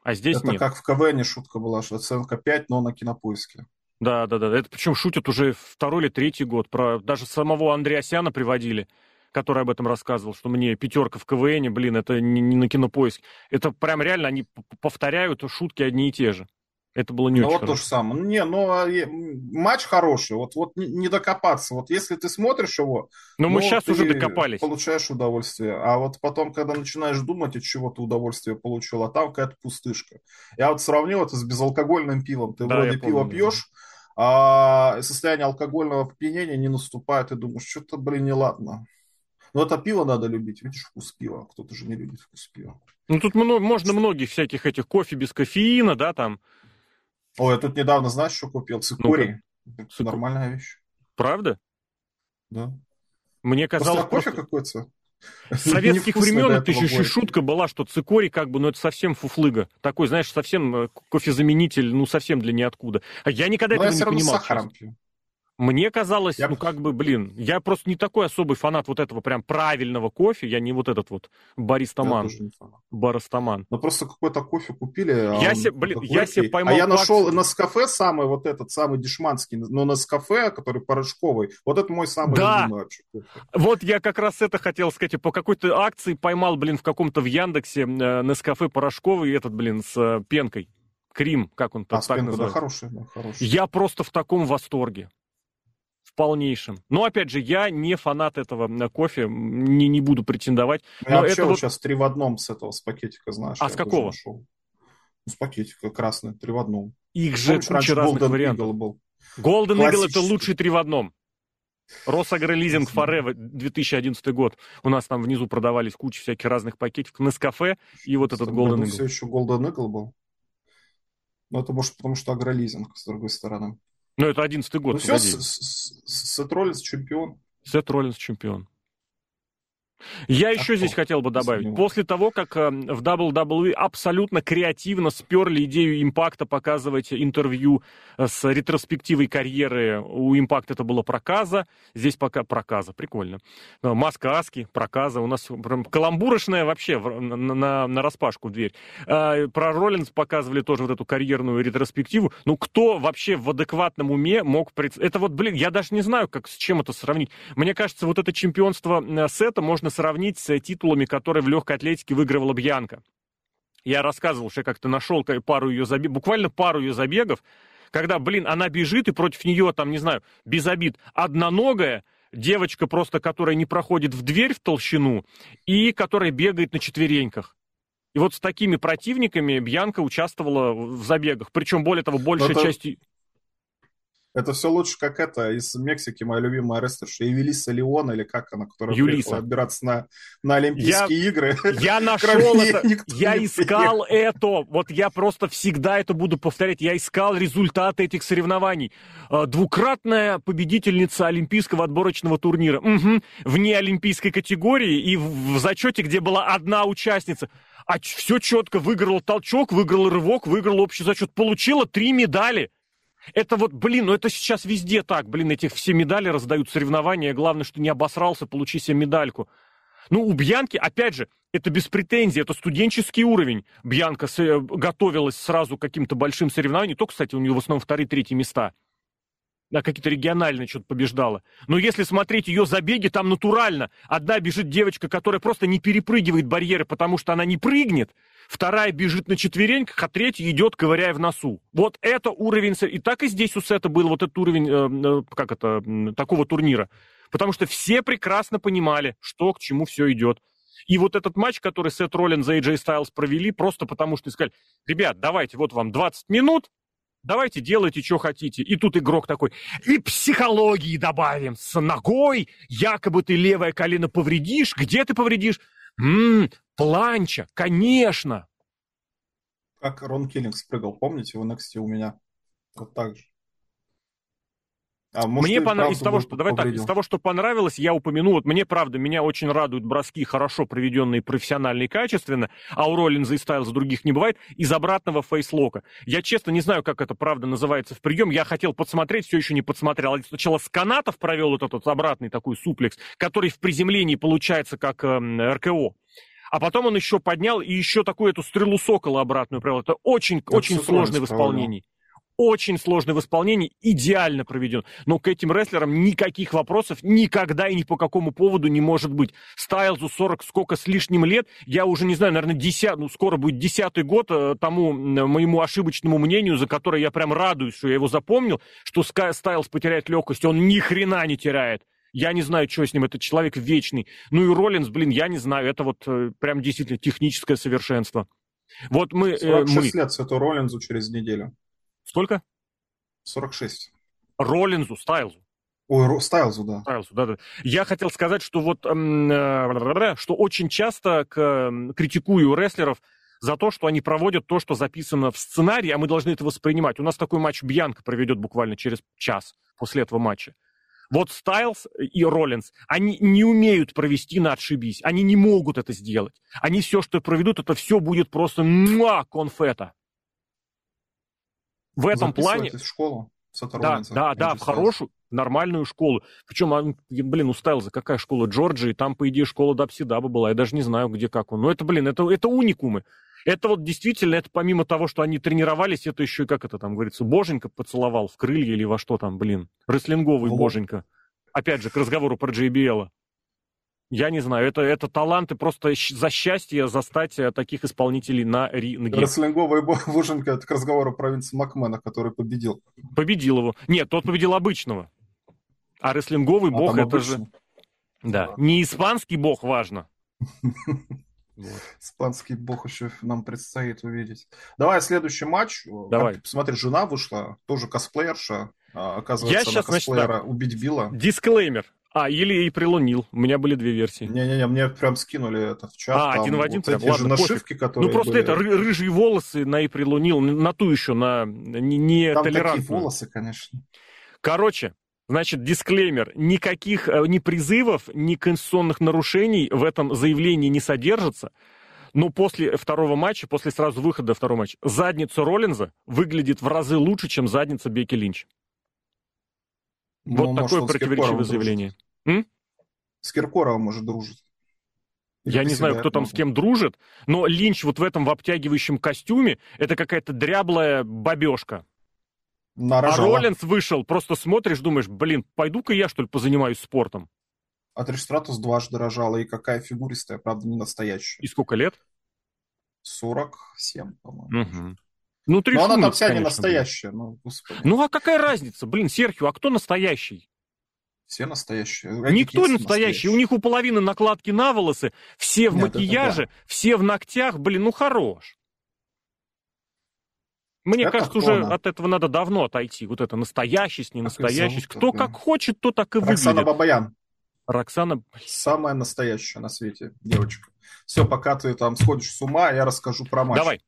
[SPEAKER 1] А здесь
[SPEAKER 2] это
[SPEAKER 1] нет.
[SPEAKER 2] Это как в КВН шутка была, что оценка 5, но на кинопоиске.
[SPEAKER 1] Да, да, да. Это причем шутят уже второй или третий год. Про даже самого Андреасяна приводили, который об этом рассказывал, что мне пятерка в КВН, блин, это не, не на кинопоиск. Это прям реально они повторяют шутки одни и те же. Это было не ну, очень
[SPEAKER 2] вот хорошо. то же самое. Не, ну, а матч хороший. Вот, вот не, докопаться. Вот если ты смотришь его...
[SPEAKER 1] Но ну, мы сейчас уже докопались.
[SPEAKER 2] получаешь удовольствие. А вот потом, когда начинаешь думать, от чего ты удовольствие получил, а там какая-то пустышка. Я вот сравнил это с безалкогольным пивом. Ты да, вроде пиво пьешь, а состояние алкогольного опьянения не наступает, и думаешь, что-то, блин, неладно. Но это пиво надо любить, видишь, вкус пива. Кто-то же не любит вкус пива.
[SPEAKER 1] Ну, тут много, можно многих всяких этих кофе без кофеина, да, там.
[SPEAKER 2] Ой, я тут недавно, знаешь, что купил? Цикорий. Ну Цик... Нормальная вещь.
[SPEAKER 1] Правда?
[SPEAKER 2] Да.
[SPEAKER 1] Мне казалось...
[SPEAKER 2] Просто кофе какой-то.
[SPEAKER 1] С советских времен это еще, еще шутка была, что цикорий как бы, ну это совсем фуфлыга. Такой, знаешь, совсем э, кофезаменитель, ну совсем для ниоткуда. А я никогда Но этого я не понимал. С сахаром пью. Мне казалось, я... ну как бы, блин, я просто не такой особый фанат вот этого прям правильного кофе, я не вот этот вот баристаман, баристаман.
[SPEAKER 2] Ну просто какой-то кофе купили. А
[SPEAKER 1] я себе, блин, я себе поймал.
[SPEAKER 2] А я нашел на кафе самый вот этот самый дешманский, но на кафе, который порошковый. Вот это мой самый
[SPEAKER 1] да. любимый вообще. Вот я как раз это хотел сказать, по какой-то акции поймал, блин, в каком-то в Яндексе э, Нескафе порошковый этот, блин, с э, пенкой. Крим, как он а, так называется. Да,
[SPEAKER 2] хороший, да, хороший.
[SPEAKER 1] Я просто в таком восторге в полнейшем. Но, опять же, я не фанат этого э, кофе, не, не буду претендовать.
[SPEAKER 2] Я но вообще это вот сейчас три в одном с этого, с пакетика, знаешь.
[SPEAKER 1] А с какого?
[SPEAKER 2] Ну, с пакетика красный, три в одном.
[SPEAKER 1] Их же Помнишь, куча разных Golden вариантов. Eagle был. Golden Eagle это лучший три в одном. Росагролизинг Forever 2011 год. У нас там внизу продавались куча всяких разных пакетиков. Нескафе и вот этот Golden Eagle.
[SPEAKER 2] все еще Golden Eagle был. Но это может потому, что агролизинг, с другой стороны.
[SPEAKER 1] Ну, это одиннадцатый год. Ну,
[SPEAKER 2] все, Сет Роллинс чемпион.
[SPEAKER 1] Сет Роллинс чемпион. Я а еще здесь хотел бы добавить. После того, как э, в WWE абсолютно креативно сперли идею импакта показывать интервью э, с ретроспективой карьеры, у импакта это было проказа, здесь пока проказа, прикольно. Э, маска Аски, проказа, у нас прям каламбурочная вообще на, на, на распашку в дверь. Про Роллинс показывали тоже вот эту карьерную ретроспективу. Ну, кто вообще в адекватном уме мог... Это вот, блин, я даже не знаю, как с чем это сравнить. Мне кажется, вот это чемпионство Сета можно сравнить с титулами, которые в легкой атлетике выигрывала Бьянка. Я рассказывал, что я как-то нашел пару ее забегов, буквально пару ее забегов, когда, блин, она бежит, и против нее, там, не знаю, без обид, одноногая, девочка просто, которая не проходит в дверь в толщину, и которая бегает на четвереньках. И вот с такими противниками Бьянка участвовала в забегах. Причем, более того, большая это, часть...
[SPEAKER 2] Это все лучше, как это, из Мексики, моя любимая рестлерша, Эвелиса Леон, или как она, которая
[SPEAKER 1] Юлиса.
[SPEAKER 2] отбираться на, на Олимпийские
[SPEAKER 1] я,
[SPEAKER 2] игры.
[SPEAKER 1] Я *laughs* нашел это, я искал это, вот я просто всегда это буду повторять, я искал результаты этих соревнований. А, двукратная победительница Олимпийского отборочного турнира. Угу. Вне олимпийской категории и в зачете, где была одна участница. А все четко, выиграл толчок, выиграл рывок, выиграл общий зачет, получила три медали. Это вот, блин, ну это сейчас везде так, блин, этих все медали раздают соревнования, главное, что не обосрался, получи себе медальку. Ну, у Бьянки, опять же, это без претензий, это студенческий уровень. Бьянка э, готовилась сразу к каким-то большим соревнованиям, то, кстати, у нее в основном вторые, третьи места. Да, какие-то региональные что-то побеждала. Но если смотреть ее забеги, там натурально. Одна бежит девочка, которая просто не перепрыгивает барьеры, потому что она не прыгнет. Вторая бежит на четвереньках, а третья идет, ковыряя в носу. Вот это уровень... И так и здесь у Сета был вот этот уровень, э, э как это, такого турнира. Потому что все прекрасно понимали, что к чему все идет. И вот этот матч, который Сет Роллин за AJ Styles провели, просто потому что сказали, ребят, давайте, вот вам 20 минут, давайте делайте, что хотите. И тут игрок такой, и психологии добавим, с ногой, якобы ты левое колено повредишь, где ты повредишь? Ммм, планча, конечно.
[SPEAKER 2] Как Рон Киллинг спрыгал, помните, в NXT у меня? Вот так же.
[SPEAKER 1] А может, мне понравилось из того, что давай так, из того, что понравилось, я упомяну. Вот мне правда, меня очень радуют броски хорошо проведенные, профессионально и качественно. А у Роллинза и Стайлза других не бывает. Из обратного фейслока. Я честно не знаю, как это правда называется в прием. Я хотел подсмотреть, все еще не подсмотрел. Сначала с канатов провел вот этот обратный такой суплекс, который в приземлении получается как э, РКО. А потом он еще поднял и еще такую эту стрелу сокола обратную провел. Это очень, очень сложно в исполнении очень сложный в исполнении, идеально проведен. Но к этим рестлерам никаких вопросов никогда и ни по какому поводу не может быть. Стайлзу 40 сколько с лишним лет, я уже не знаю, наверное, 10, ну, скоро будет десятый год э, тому моему ошибочному мнению, за которое я прям радуюсь, что я его запомнил, что Стайлз потеряет легкость, он ни хрена не теряет. Я не знаю, что с ним, этот человек вечный. Ну и Роллинс, блин, я не знаю, это вот э, прям действительно техническое совершенство. Вот мы...
[SPEAKER 2] 46 э, мы... лет Сету Роллинзу через неделю.
[SPEAKER 1] Сколько?
[SPEAKER 2] 46.
[SPEAKER 1] Роллинзу, Стайлзу.
[SPEAKER 2] Ой, Стайлзу, да.
[SPEAKER 1] Стайлзу, да, да. Я хотел сказать, что вот, э, что очень часто к, критикую рестлеров за то, что они проводят то, что записано в сценарии, а мы должны это воспринимать. У нас такой матч Бьянка проведет буквально через час после этого матча. Вот Стайлз и Роллинс, они не умеют провести на отшибись. Они не могут это сделать. Они все, что проведут, это все будет просто муа, конфета. В этом плане...
[SPEAKER 2] в школу?
[SPEAKER 1] Да, да, да, в хорошую, нормальную школу. Причем, блин, у Стайлза какая школа Джорджии, там, по идее, школа Дабсидаба была, я даже не знаю, где как он. Но это, блин, это, это уникумы. Это вот действительно, это помимо того, что они тренировались, это еще и, как это там говорится, боженька поцеловал в крылья или во что там, блин, рестлинговый боженька. Опять же, к разговору про JBL. Я не знаю, это, это таланты просто за счастье застать э, таких исполнителей на ринге.
[SPEAKER 2] Рестлинговая *laughs* боженька, это к разговору про Винса Макмена, который победил.
[SPEAKER 1] Победил его. Нет, тот победил обычного. А рестлинговый а бог это обычный. же... Да, не испанский бог важно. *laughs*
[SPEAKER 2] Вот. Испанский бог еще нам предстоит увидеть. Давай следующий матч.
[SPEAKER 1] Давай.
[SPEAKER 2] Посмотри, жена вышла, тоже косплеерша. А, оказывается, Я сейчас, косплеера значит, убить Билла.
[SPEAKER 1] Дисклеймер. А, или и прилунил. У меня были две версии.
[SPEAKER 2] Не-не-не, мне прям скинули это в чат.
[SPEAKER 1] А, один в один
[SPEAKER 2] вот прям? Ладно, нашивки, которые
[SPEAKER 1] Ну, просто
[SPEAKER 2] были...
[SPEAKER 1] это, ры- рыжие волосы на и прилунил, на ту еще, на не, не
[SPEAKER 2] Там такие волосы, конечно.
[SPEAKER 1] Короче, Значит, дисклеймер. Никаких э, ни призывов, ни конституционных нарушений в этом заявлении не содержится. Но после второго матча, после сразу выхода второго матча, задница Роллинза выглядит в разы лучше, чем задница Бекки Линч. Вот ну, такое противоречивое заявление. М?
[SPEAKER 2] С Киркоровым, может, дружит.
[SPEAKER 1] Или Я не знаю, кто там с кем дружит, но Линч вот в этом в обтягивающем костюме, это какая-то дряблая бабешка. Нарожала. А Роллинс вышел, просто смотришь, думаешь, блин, пойду-ка я, что ли, позанимаюсь спортом.
[SPEAKER 2] А Триштратус дважды рожала, и какая фигуристая, правда, не настоящая.
[SPEAKER 1] И сколько лет?
[SPEAKER 2] 47, по-моему.
[SPEAKER 1] Угу. Ну,
[SPEAKER 2] Но она там вся конечно, не настоящая, ну, господи.
[SPEAKER 1] Ну, а какая разница? Блин, Серхио, а кто настоящий?
[SPEAKER 2] Все настоящие.
[SPEAKER 1] Никто не настоящий. У них у половины накладки на волосы, все в Нет, макияже, да. все в ногтях. Блин, ну хорош. Мне это кажется, уже от этого надо давно отойти. Вот это настоящесть, не настоящесть. Кто как хочет, то так и выглядит.
[SPEAKER 2] Роксана Бабаян.
[SPEAKER 1] Роксана...
[SPEAKER 2] Самая настоящая на свете девочка. Все, пока ты там сходишь с ума, я расскажу про матч.
[SPEAKER 1] Давай.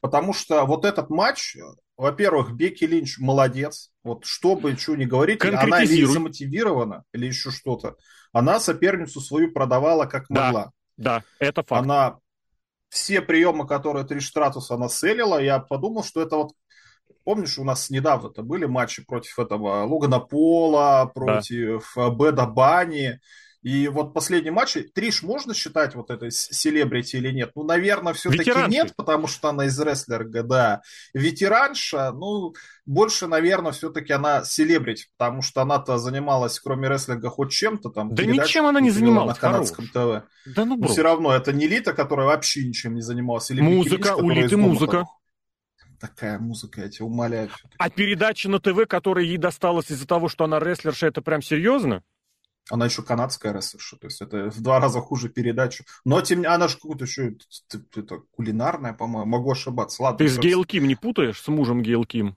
[SPEAKER 2] Потому что вот этот матч, во-первых, Бекки Линч молодец. Вот что бы что ни говорить, она или замотивирована, или еще что-то. Она соперницу свою продавала как
[SPEAKER 1] да,
[SPEAKER 2] могла.
[SPEAKER 1] Да, это факт.
[SPEAKER 2] Она все приемы, которые Триш Стратус она селила, я подумал, что это вот помнишь, у нас недавно-то были матчи против этого Логана Пола, против да. Беда Бани, и вот последний матч, Триш можно считать вот этой селебрити или нет? Ну, наверное, все-таки нет, потому что она из рестлерга, да. Ветеранша, ну, больше, наверное, все-таки она селебрити, потому что она-то занималась, кроме рестлинга, хоть чем-то там.
[SPEAKER 1] Да ничем она не занималась,
[SPEAKER 2] на канадском ТВ.
[SPEAKER 1] Да ну,
[SPEAKER 2] Но все равно, это не Лита, которая вообще ничем не занималась. Или
[SPEAKER 1] музыка, у Литы музыка.
[SPEAKER 2] Такая музыка, я тебя умоляю.
[SPEAKER 1] А передача на ТВ, которая ей досталась из-за того, что она рестлерша, это прям серьезно?
[SPEAKER 2] Она еще канадская рестлерша, то есть это в два раза хуже передачу. Но тем не она же какую-то еще это, кулинарная, по-моему, могу ошибаться. Ладно,
[SPEAKER 1] Ты с Гейл Ким не путаешь, с мужем Гейл Ким?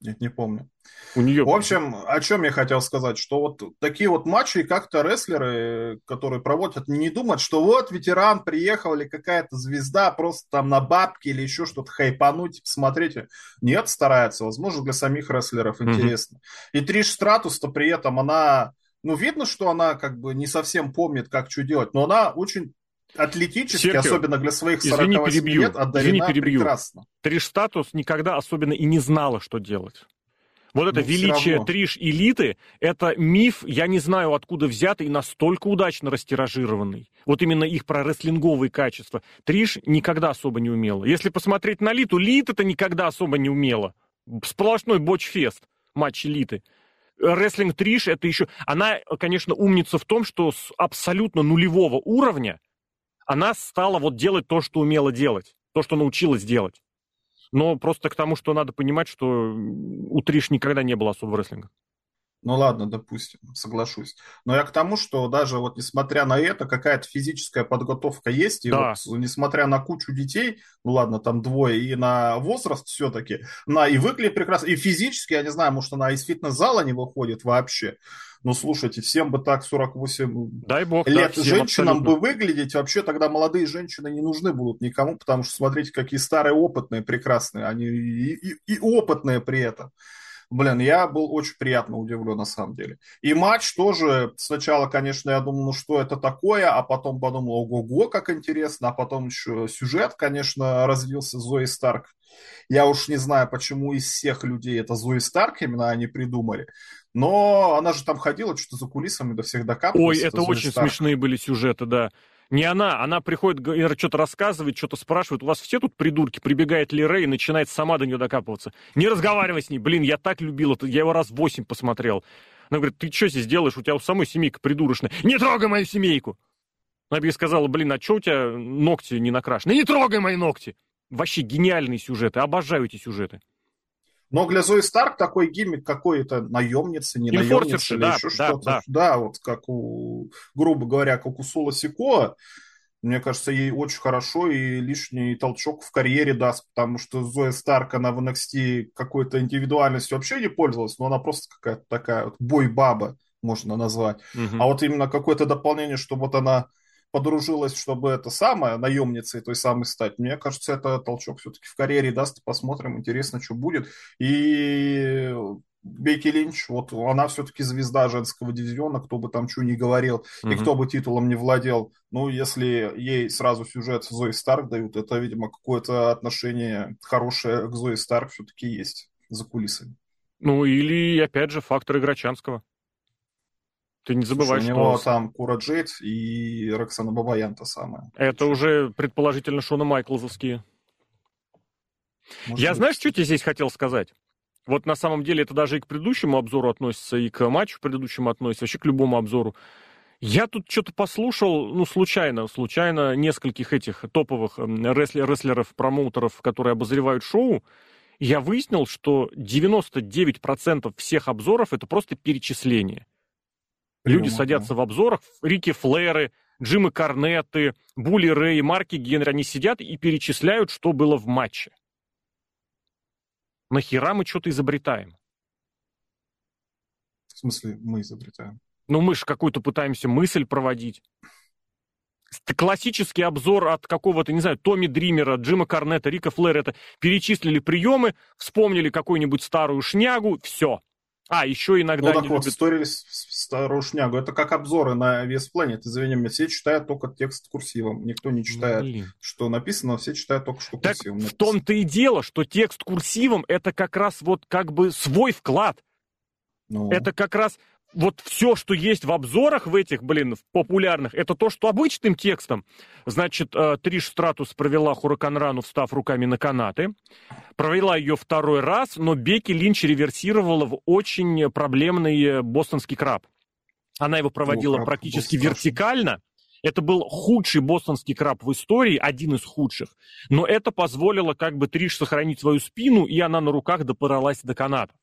[SPEAKER 2] Нет, не помню.
[SPEAKER 1] У нее...
[SPEAKER 2] В общем, о чем я хотел сказать, что вот такие вот матчи как-то рестлеры, которые проводят, не думают, что вот ветеран приехал или какая-то звезда просто там на бабки или еще что-то хайпануть, посмотрите. Нет, старается, возможно, для самих рестлеров интересно. Mm-hmm. И Триш Стратус-то при этом, она, ну, видно, что она как бы не совсем помнит, как что делать, но она очень атлетически, Серхио, особенно для своих 48 перебью, лет, одарена извини, перебью. прекрасно.
[SPEAKER 1] Триш Статус никогда особенно и не знала, что делать. Вот это ну, величие Триш элиты, это миф, я не знаю, откуда взятый и настолько удачно растиражированный. Вот именно их прорестлинговые качества. Триш никогда особо не умела. Если посмотреть на Литу, Лит это никогда особо не умела. Сплошной бочфест матч элиты. Рестлинг Триш это еще... Она, конечно, умница в том, что с абсолютно нулевого уровня она стала вот делать то, что умела делать. То, что научилась делать. Но просто к тому, что надо понимать, что у Триш никогда не было особого рестлинга.
[SPEAKER 2] Ну ладно, допустим, соглашусь. Но я к тому, что даже вот несмотря на это, какая-то физическая подготовка есть, и да. вот несмотря на кучу детей, ну ладно, там двое, и на возраст все-таки, на и выглядит прекрасно, и физически, я не знаю, может, она из фитнес-зала не выходит вообще, ну, слушайте, всем бы так 48
[SPEAKER 1] Дай бог,
[SPEAKER 2] лет
[SPEAKER 1] да,
[SPEAKER 2] женщинам абсолютно. бы выглядеть. Вообще тогда молодые женщины не нужны будут никому, потому что смотрите, какие старые опытные, прекрасные. Они и, и, и опытные при этом. Блин, я был очень приятно удивлен на самом деле. И матч тоже, сначала, конечно, я думал, ну что это такое, а потом подумал, ого-го, как интересно, а потом еще сюжет, конечно, развился Зои Старк. Я уж не знаю, почему из всех людей это Зои Старк именно они придумали. Но она же там ходила что-то за кулисами до всех докапывалась.
[SPEAKER 1] Ой, это, это очень Старк. смешные были сюжеты, да. Не она, она приходит, что-то рассказывает, что-то спрашивает. У вас все тут придурки? Прибегает Ли Рэй и начинает сама до нее докапываться. Не разговаривай с ней. Блин, я так любил это. Я его раз восемь посмотрел. Она говорит, ты что здесь делаешь? У тебя у самой семейка придурочная. Не трогай мою семейку! Она бы сказала, блин, а что у тебя ногти не накрашены? Не трогай мои ногти! Вообще гениальные сюжеты. Обожаю эти сюжеты.
[SPEAKER 2] Но для Зои Старк такой гиммик какой-то наемницы, не наемницы или да, еще да, что-то. Да. да, вот как у, грубо говоря, как у Сула Сикоа. Мне кажется, ей очень хорошо и лишний толчок в карьере даст, потому что Зоя Старк, она в NXT какой-то индивидуальностью вообще не пользовалась, но она просто какая-то такая вот бой-баба, можно назвать. Угу. А вот именно какое-то дополнение, чтобы вот она подружилась, чтобы это самое, наемницей той самой стать, мне кажется, это толчок все-таки в карьере даст, посмотрим, интересно, что будет. И Бейки Линч, вот она все-таки звезда женского дивизиона, кто бы там что ни говорил, mm-hmm. и кто бы титулом не владел. Ну, если ей сразу сюжет Зои Старк дают, это, видимо, какое-то отношение хорошее к Зои Старк все-таки есть за кулисами.
[SPEAKER 1] Ну, или, опять же, фактор Играчанского. Ты не забывай,
[SPEAKER 2] Слушай, что... У него там Кура Джейд и Роксана Бабаян та самая.
[SPEAKER 1] Это уже, предположительно, Шона Майклзовские. Может Я, быть. знаешь, что тебе здесь хотел сказать? Вот на самом деле это даже и к предыдущему обзору относится, и к матчу предыдущему относится, вообще к любому обзору. Я тут что-то послушал, ну, случайно, случайно, нескольких этих топовых рестлер, рестлеров, промоутеров, которые обозревают шоу, я выяснил, что 99% всех обзоров это просто перечисление. Люди садятся в обзорах, Рики Флэры, Джимы Корнеты, Були Рэй, Марки Генри, они сидят и перечисляют, что было в матче. Нахера мы что-то изобретаем?
[SPEAKER 2] В смысле мы изобретаем?
[SPEAKER 1] Ну, мы же какую-то пытаемся мысль проводить. Классический обзор от какого-то, не знаю, Томми Дримера, Джима Корнета, Рика Флэра, это перечислили приемы, вспомнили какую-нибудь старую шнягу, все. А, еще иногда
[SPEAKER 2] ну, так вот, любят... старую шнягу. Это как обзоры на вес Planet. Извини меня, все читают только текст курсивом. Никто не читает, Блин. что написано, все читают только что
[SPEAKER 1] так курсивом. в том-то и дело, что текст курсивом это как раз вот как бы свой вклад. Ну. Это как раз вот все, что есть в обзорах в этих, блин, в популярных, это то, что обычным текстом. Значит, э, Триш Стратус провела Хураканрану, встав руками на канаты. Провела ее второй раз, но Беки Линч реверсировала в очень проблемный бостонский краб. Она его проводила О, практически вертикально. Это был худший бостонский краб в истории, один из худших. Но это позволило как бы Триш сохранить свою спину, и она на руках допоралась до каната.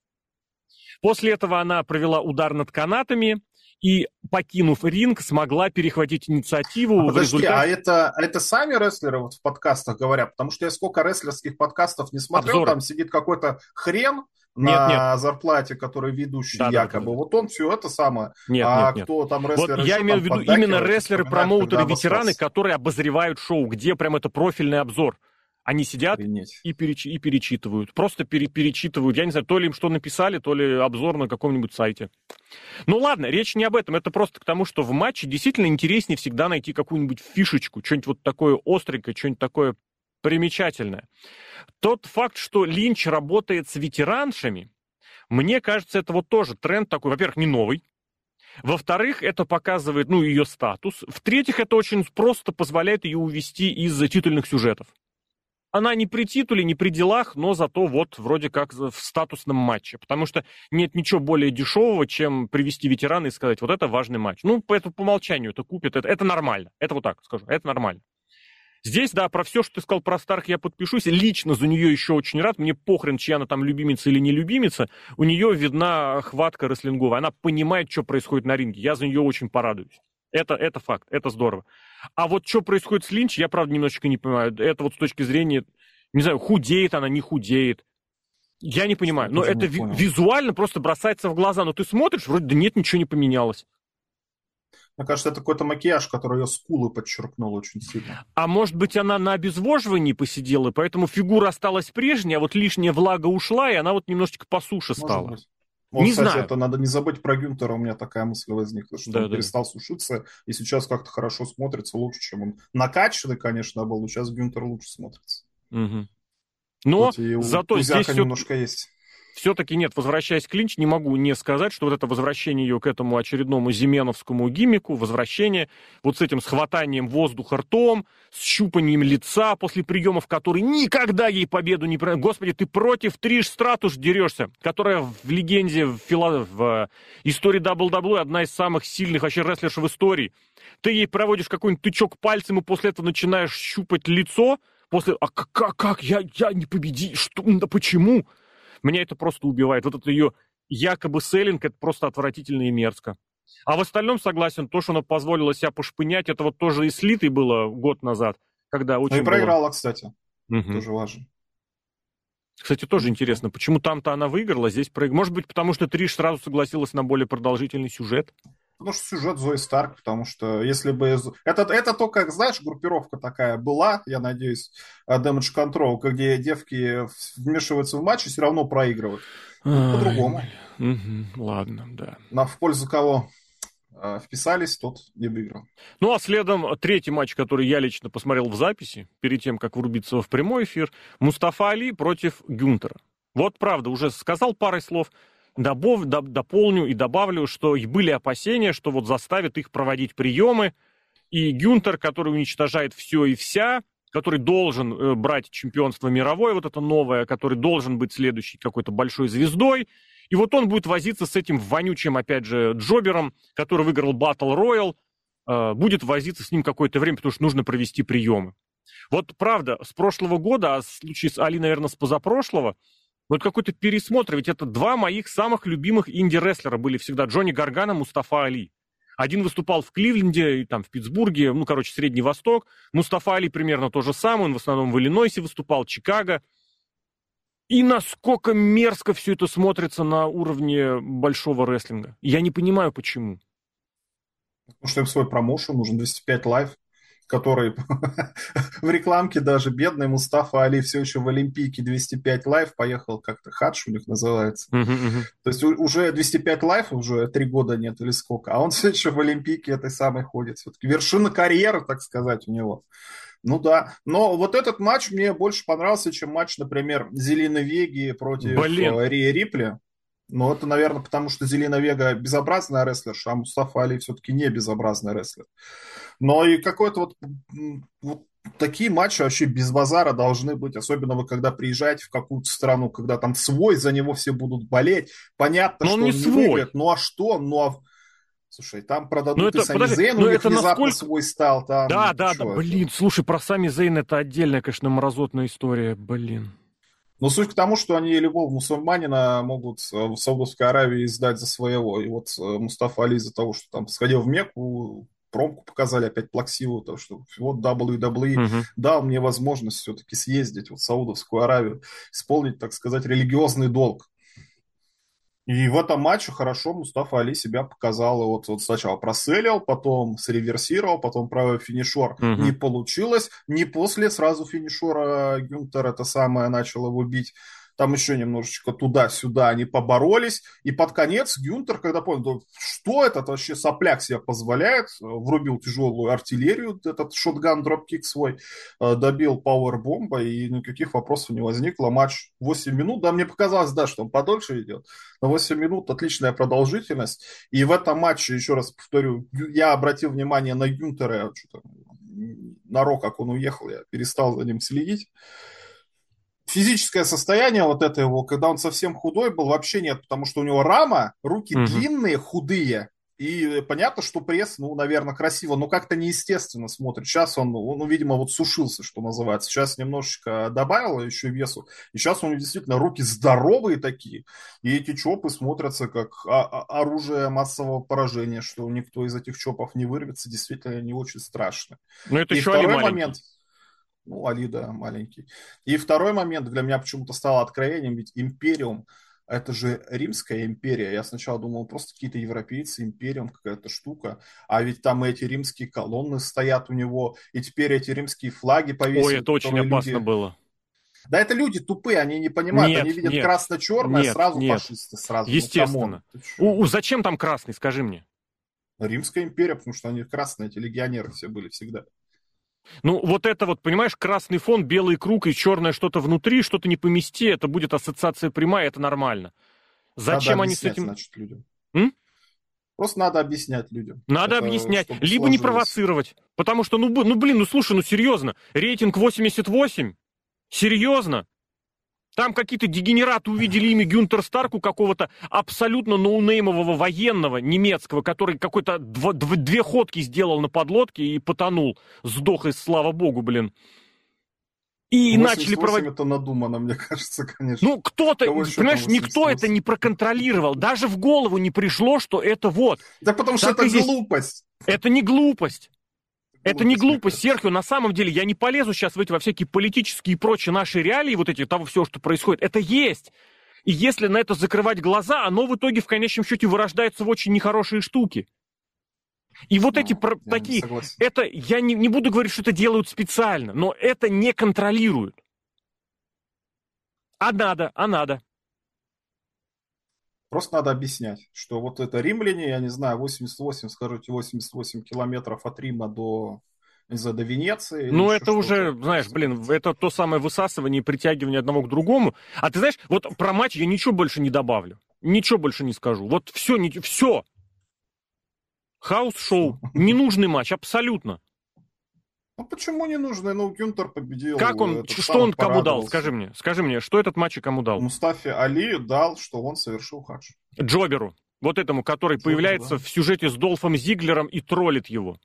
[SPEAKER 1] После этого она провела удар над канатами и, покинув ринг, смогла перехватить инициативу.
[SPEAKER 2] А подожди, результате... а это, а это сами рестлеры вот в подкастах говорят? Потому что я сколько рестлерских подкастов не смотрел, Обзор. там сидит какой-то хрен, на нет. зарплате, который ведущий да, якобы. Да, да, Вот он все это самое.
[SPEAKER 1] Нет, а нет, кто нет. там рестлеры? Вот я имею в виду именно рестлеры, промоутеры, ветераны, которые обозревают шоу, где прям это профильный обзор. Они сидят и, переч... и перечитывают. Просто пере... перечитывают. Я не знаю, то ли им что написали, то ли обзор на каком-нибудь сайте. Ну ладно, речь не об этом. Это просто к тому, что в матче действительно интереснее всегда найти какую-нибудь фишечку, что-нибудь вот такое остренькое, что-нибудь такое примечательное. Тот факт, что Линч работает с ветераншами, мне кажется, это вот тоже тренд такой, во-первых, не новый, во-вторых, это показывает, ну, ее статус. В-третьих, это очень просто позволяет ее увести из титульных сюжетов. Она не при титуле, не при делах, но зато вот вроде как в статусном матче. Потому что нет ничего более дешевого, чем привести ветерана и сказать, вот это важный матч. Ну, по, это, по умолчанию это купит, это, это нормально. Это вот так скажу, это нормально. Здесь, да, про все, что ты сказал про Старк, я подпишусь. Лично за нее еще очень рад. Мне похрен, чья она там любимица или не любимица. У нее видна хватка рестлинговая. Она понимает, что происходит на ринге. Я за нее очень порадуюсь. Это, это факт, это здорово. А вот что происходит с Линч, я, правда, немножечко не понимаю. Это вот с точки зрения, не знаю, худеет она, не худеет. Я не понимаю. Но это ви- визуально просто бросается в глаза. Но ты смотришь, вроде да нет, ничего не поменялось.
[SPEAKER 2] Мне кажется, это какой-то макияж, который ее скулы подчеркнул очень сильно.
[SPEAKER 1] А может быть, она на обезвоживании посидела, поэтому фигура осталась прежняя, а вот лишняя влага ушла, и она вот немножечко по суше стала. Может быть.
[SPEAKER 2] Вот, не кстати, знаю. это надо не забыть про Гюнтера, у меня такая мысль возникла, что да, он да. перестал сушиться, и сейчас как-то хорошо смотрится, лучше, чем он накачанный, конечно, был, но сейчас Гюнтер лучше смотрится.
[SPEAKER 1] Угу. Но зато здесь все... немножко есть все-таки нет, возвращаясь к Линч, не могу не сказать, что вот это возвращение ее к этому очередному зименовскому гиммику, возвращение вот с этим схватанием воздуха ртом, с щупанием лица после приемов, который никогда ей победу не... Господи, ты против Триш Стратуш дерешься, которая в легенде, в, фила... в истории WWE одна из самых сильных вообще рестлерш в истории. Ты ей проводишь какой-нибудь тычок пальцем и после этого начинаешь щупать лицо, после... А как, как, я, я не победи, что, да почему? Меня это просто убивает. Вот это ее якобы селлинг, это просто отвратительно и мерзко. А в остальном согласен, то, что она позволила себя пошпынять, это вот тоже и слитой было год назад, когда очень... Ну
[SPEAKER 2] и проиграла, было... кстати. Угу. Тоже важно.
[SPEAKER 1] Кстати, тоже интересно, почему там-то она выиграла, здесь проиграла. Может быть, потому что Триш сразу согласилась на более продолжительный сюжет?
[SPEAKER 2] Потому что сюжет Зои Старк, потому что если бы... Это, это только, знаешь, группировка такая была, я надеюсь, э, Damage Control, где девки вмешиваются в матч и все равно проигрывают. По-другому.
[SPEAKER 1] Угу, ладно, да.
[SPEAKER 2] На в пользу кого э, вписались, тот не выиграл.
[SPEAKER 1] Ну, а следом третий матч, который я лично посмотрел в записи, перед тем, как врубиться в прямой эфир, Мустафа Али против Гюнтера. Вот, правда, уже сказал парой слов, добав, дополню и добавлю, что были опасения, что вот заставит их проводить приемы, и Гюнтер, который уничтожает все и вся, который должен э, брать чемпионство мировое, вот это новое, который должен быть следующей какой-то большой звездой, и вот он будет возиться с этим вонючим, опять же, Джобером, который выиграл Battle Royale, э, будет возиться с ним какое-то время, потому что нужно провести приемы. Вот правда, с прошлого года, а в с Али, наверное, с позапрошлого, вот какой-то пересмотр, ведь это два моих самых любимых инди-рестлера были всегда. Джонни Гаргана, Мустафа Али. Один выступал в Кливленде, и там в Питтсбурге, ну, короче, Средний Восток. Мустафа Али примерно то же самое, он в основном в Иллинойсе выступал, Чикаго. И насколько мерзко все это смотрится на уровне большого рестлинга. Я не понимаю, почему.
[SPEAKER 2] Потому что им свой промоушен, нужен 205 Live. Который *laughs* в рекламке даже бедный Мустафа Али все еще в Олимпийке 205 Live поехал как-то, хадж у них называется. Uh-huh, uh-huh. То есть уже 205 Live уже три года нет или сколько, а он *laughs* все еще в Олимпийке этой самой ходит. Все-таки вершина карьеры, так сказать, у него. Ну да, но вот этот матч мне больше понравился, чем матч, например, Зелина Веги против Блин. Э, Рия Рипли. Но это, наверное, потому что Зелина Вега безобразная рестлерша, а Мустафа Али все-таки не безобразный рестлер. Но и какой-то вот, вот такие матчи вообще без базара должны быть, особенно вы когда приезжаете в какую-то страну, когда там свой, за него все будут болеть. Понятно, но что он не, он не свой. выиграет, ну а что? Ну а Слушай, там продадут ну, это, и Сами подожди, Зейн, ну, у них это внезапно насколько... свой стал. Там,
[SPEAKER 1] да, да, да, блин, слушай, про Сами Зейн это отдельная, конечно, мразотная история, блин.
[SPEAKER 2] Но суть к тому, что они любого мусульманина могут э, в Саудовской Аравии сдать за своего. И вот э, Мустафа Али из-за того, что там сходил в Мекку, промку показали опять плаксивую, то что вот WWE угу. дал мне возможность все-таки съездить в Саудовскую Аравию, исполнить, так сказать, религиозный долг. И в этом матче хорошо Мустафа Али себя показал. Вот, вот сначала проселил, потом среверсировал, потом правый финишер угу. не получилось. Не после сразу финишера Гюнтер это самое начал его бить. Там еще немножечко туда-сюда они поборолись. И под конец Гюнтер, когда понял, что этот вообще сопляк себе позволяет, врубил тяжелую артиллерию, этот шотган дропкик свой, э, добил пауэрбомба, и никаких вопросов не возникло. Матч 8 минут, да, мне показалось, да, что он подольше идет. Но 8 минут отличная продолжительность. И в этом матче, еще раз повторю, я обратил внимание на Гюнтера, что-то на Ро, как он уехал, я перестал за ним следить физическое состояние вот это его, когда он совсем худой был, вообще нет, потому что у него рама, руки угу. длинные, худые, и понятно, что пресс, ну, наверное, красиво, но как-то неестественно смотрит. Сейчас он, ну, видимо, вот сушился, что называется. Сейчас немножечко добавил еще весу. И сейчас у него действительно руки здоровые такие. И эти чопы смотрятся как оружие массового поражения, что никто из этих чопов не вырвется. Действительно, не очень страшно.
[SPEAKER 1] Но это и еще второй момент.
[SPEAKER 2] Ну, Али, да, маленький. И второй момент для меня почему-то стало откровением, ведь Империум – это же Римская империя. Я сначала думал, просто какие-то европейцы, Империум какая-то штука. А ведь там эти римские колонны стоят у него, и теперь эти римские флаги повесили.
[SPEAKER 1] Ой, это очень опасно люди... было.
[SPEAKER 2] Да это люди тупые, они не понимают, нет, они видят нет, красно-черное, нет, сразу нет. фашисты, сразу.
[SPEAKER 1] Ну, Естественно. Ну, у, у, зачем там красный, скажи мне?
[SPEAKER 2] Римская империя, потому что они красные, эти легионеры все были всегда.
[SPEAKER 1] Ну, вот это вот, понимаешь, красный фон, белый круг и черное что-то внутри, что-то не помести, это будет ассоциация прямая, это нормально. Зачем они с этим...
[SPEAKER 2] значит, людям. М? Просто надо объяснять людям.
[SPEAKER 1] Надо это, объяснять, либо сложилось. не провоцировать. Потому что, ну, ну, блин, ну, слушай, ну, серьезно, рейтинг 88? Серьезно? Там какие-то дегенераты увидели имя Гюнтер Старку какого-то абсолютно ноунеймового военного немецкого, который какой-то дв- дв- две ходки сделал на подлодке и потонул. Сдох, и слава богу, блин.
[SPEAKER 2] И начали проводить... это надумано, мне *laughs* кажется, конечно.
[SPEAKER 1] Ну, кто-то, понимаешь, никто это не проконтролировал. Даже в голову не пришло, что это вот.
[SPEAKER 2] Да потому что это глупость.
[SPEAKER 1] Это не глупость. Это не глупость, Серхио. На самом деле, я не полезу сейчас в эти во всякие политические и прочие наши реалии, вот эти, того всего, что происходит. Это есть. И если на это закрывать глаза, оно в итоге в конечном счете вырождается в очень нехорошие штуки. И вот ну, эти про- такие, это я не, не буду говорить, что это делают специально, но это не контролируют. А надо, а надо.
[SPEAKER 2] Просто надо объяснять, что вот это римляне, я не знаю, 88, скажите, 88 километров от Рима до, не знаю, до Венеции.
[SPEAKER 1] Ну, это уже, знаешь, блин, это то самое высасывание и притягивание одного к другому. А ты знаешь, вот про матч я ничего больше не добавлю. Ничего больше не скажу. Вот все, не, все. Хаус-шоу. *laughs* Ненужный матч, абсолютно.
[SPEAKER 2] Ну почему не нужно? Ну, Гюнтер победил.
[SPEAKER 1] Как он, что он кому дал? Скажи мне, скажи мне, что этот матч и кому дал?
[SPEAKER 2] Мустафе Али дал, что он совершил хадж.
[SPEAKER 1] Джоберу, вот этому, который Джоберу, появляется да. в сюжете с Долфом Зиглером и троллит его.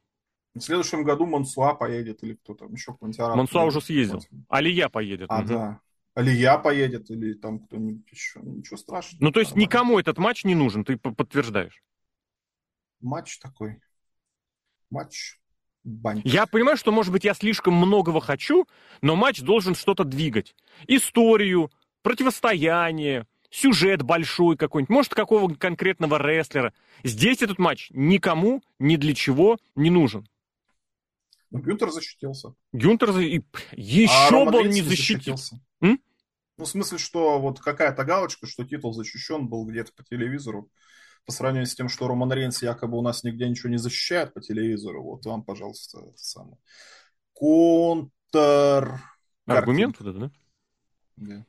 [SPEAKER 2] В следующем году Монсуа поедет или кто там еще какой-нибудь араб.
[SPEAKER 1] Монсуа уже съездил. Алия поедет.
[SPEAKER 2] А, угу. да. Алия поедет или там кто-нибудь еще. Ничего страшного.
[SPEAKER 1] Ну, то есть нормально. никому этот матч не нужен, ты подтверждаешь?
[SPEAKER 2] Матч такой. Матч
[SPEAKER 1] Бань. Я понимаю, что, может быть, я слишком многого хочу, но матч должен что-то двигать. Историю, противостояние, сюжет большой какой-нибудь, может, какого конкретного рестлера. Здесь этот матч никому, ни для чего не нужен.
[SPEAKER 2] Ну, Гюнтер защитился.
[SPEAKER 1] Гюнтер и еще а бы он не защитил.
[SPEAKER 2] М? Ну, в смысле, что вот какая-то галочка, что титул защищен был где-то по телевизору, по сравнению с тем, что Роман Рейнс якобы у нас нигде ничего не защищает по телевизору. Вот вам, пожалуйста, самое. Контр...
[SPEAKER 1] Аргумент вот это, да?
[SPEAKER 2] Да.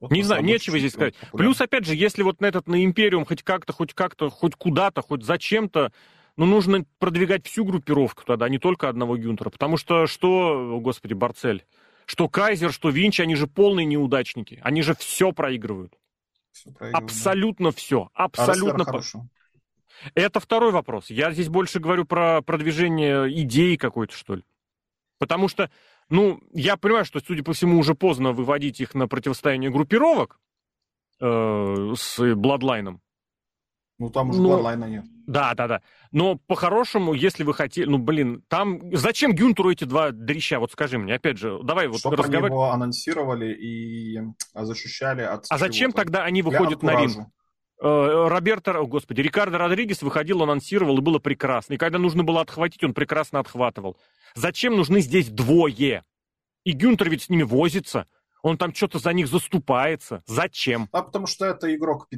[SPEAKER 1] Вот не знаю, нечего здесь сказать. Плюс, опять же, если вот на этот, на Империум хоть как-то, хоть как-то, хоть куда-то, хоть зачем-то, ну, нужно продвигать всю группировку тогда, а не только одного Гюнтера. Потому что что, господи, Барцель, что Кайзер, что Винч, они же полные неудачники. Они же все проигрывают. Все абсолютно все. А абсолютно. А Это второй вопрос. Я здесь больше говорю про продвижение идеи какой-то, что ли. Потому что ну, я понимаю, что, судя по всему, уже поздно выводить их на противостояние группировок э, с Бладлайном.
[SPEAKER 2] Ну, там уже Но... нет.
[SPEAKER 1] Да, да, да. Но по-хорошему, если вы хотели... Ну, блин, там... Зачем Гюнтеру эти два дрища? Вот скажи мне, опять же, давай вот
[SPEAKER 2] Чтобы разговаривать. они его анонсировали и защищали от...
[SPEAKER 1] А зачем тогда они выходят на ринг? Э, Роберто, о, господи, Рикардо Родригес выходил, анонсировал, и было прекрасно. И когда нужно было отхватить, он прекрасно отхватывал. Зачем нужны здесь двое? И Гюнтер ведь с ними возится. Он там что-то за них заступается. Зачем?
[SPEAKER 2] А потому что это игрок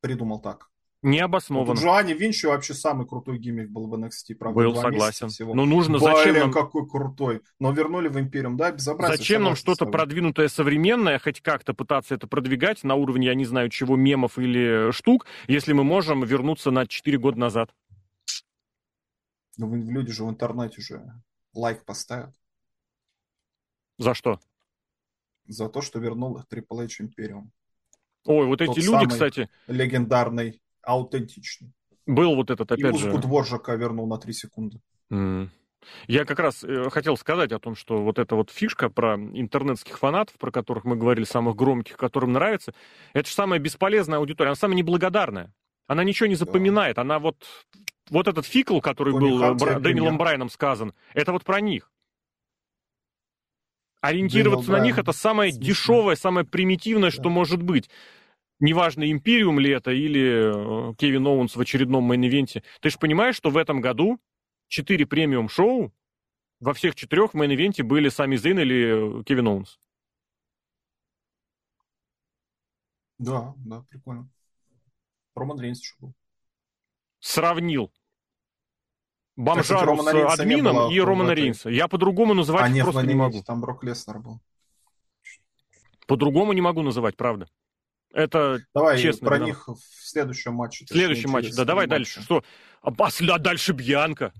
[SPEAKER 2] придумал так.
[SPEAKER 1] Необоснованно. Вот
[SPEAKER 2] Джоанни Винчи вообще самый крутой гиммик был в NXT,
[SPEAKER 1] правда. Был, согласен.
[SPEAKER 2] Всего.
[SPEAKER 1] Но нужно,
[SPEAKER 2] Блин,
[SPEAKER 1] зачем нам...
[SPEAKER 2] какой крутой. Но вернули в Империум, да, безобразие.
[SPEAKER 1] Зачем нам что-то продвинутое, современное, хоть как-то пытаться это продвигать на уровне, я не знаю, чего, мемов или штук, если мы можем вернуться на 4 года назад?
[SPEAKER 2] Ну, люди же в интернете уже лайк поставят.
[SPEAKER 1] За что?
[SPEAKER 2] За то, что вернул Triple H Imperium.
[SPEAKER 1] Ой, вот эти люди, кстати...
[SPEAKER 2] Легендарный аутентичный.
[SPEAKER 1] Был вот этот, опять
[SPEAKER 2] и
[SPEAKER 1] же...
[SPEAKER 2] музыку Дворжака вернул на 3 секунды.
[SPEAKER 1] М-м. Я как раз э, хотел сказать о том, что вот эта вот фишка про интернетских фанатов, про которых мы говорили, самых громких, которым нравится, это же самая бесполезная аудитория, она самая неблагодарная. Она ничего не запоминает, да. она вот... Вот этот fickle, который Тони был Бра... Дэниелом Брайаном сказан, это вот про них. Ориентироваться Дэниел на них это самое Смешно. дешевое, самое примитивное, да. что может быть неважно, Империум ли это или э, Кевин Оуэнс в очередном мейн-ивенте, ты же понимаешь, что в этом году четыре премиум-шоу, во всех четырех в мейн-ивенте были Сами Зейн или э, Кевин Оуэнс.
[SPEAKER 2] Да, да, прикольно. Роман Рейнс еще был.
[SPEAKER 1] Сравнил. Бомжару с админом и Романа Рейнса. Я по-другому называть а, нет, просто не могу.
[SPEAKER 2] Там Брок Леснер был.
[SPEAKER 1] По-другому не могу называть, правда. Это
[SPEAKER 2] давай
[SPEAKER 1] честно.
[SPEAKER 2] про них в следующем матче.
[SPEAKER 1] В следующем матче, да, давай матче. дальше. Что? А, а дальше Бьянка.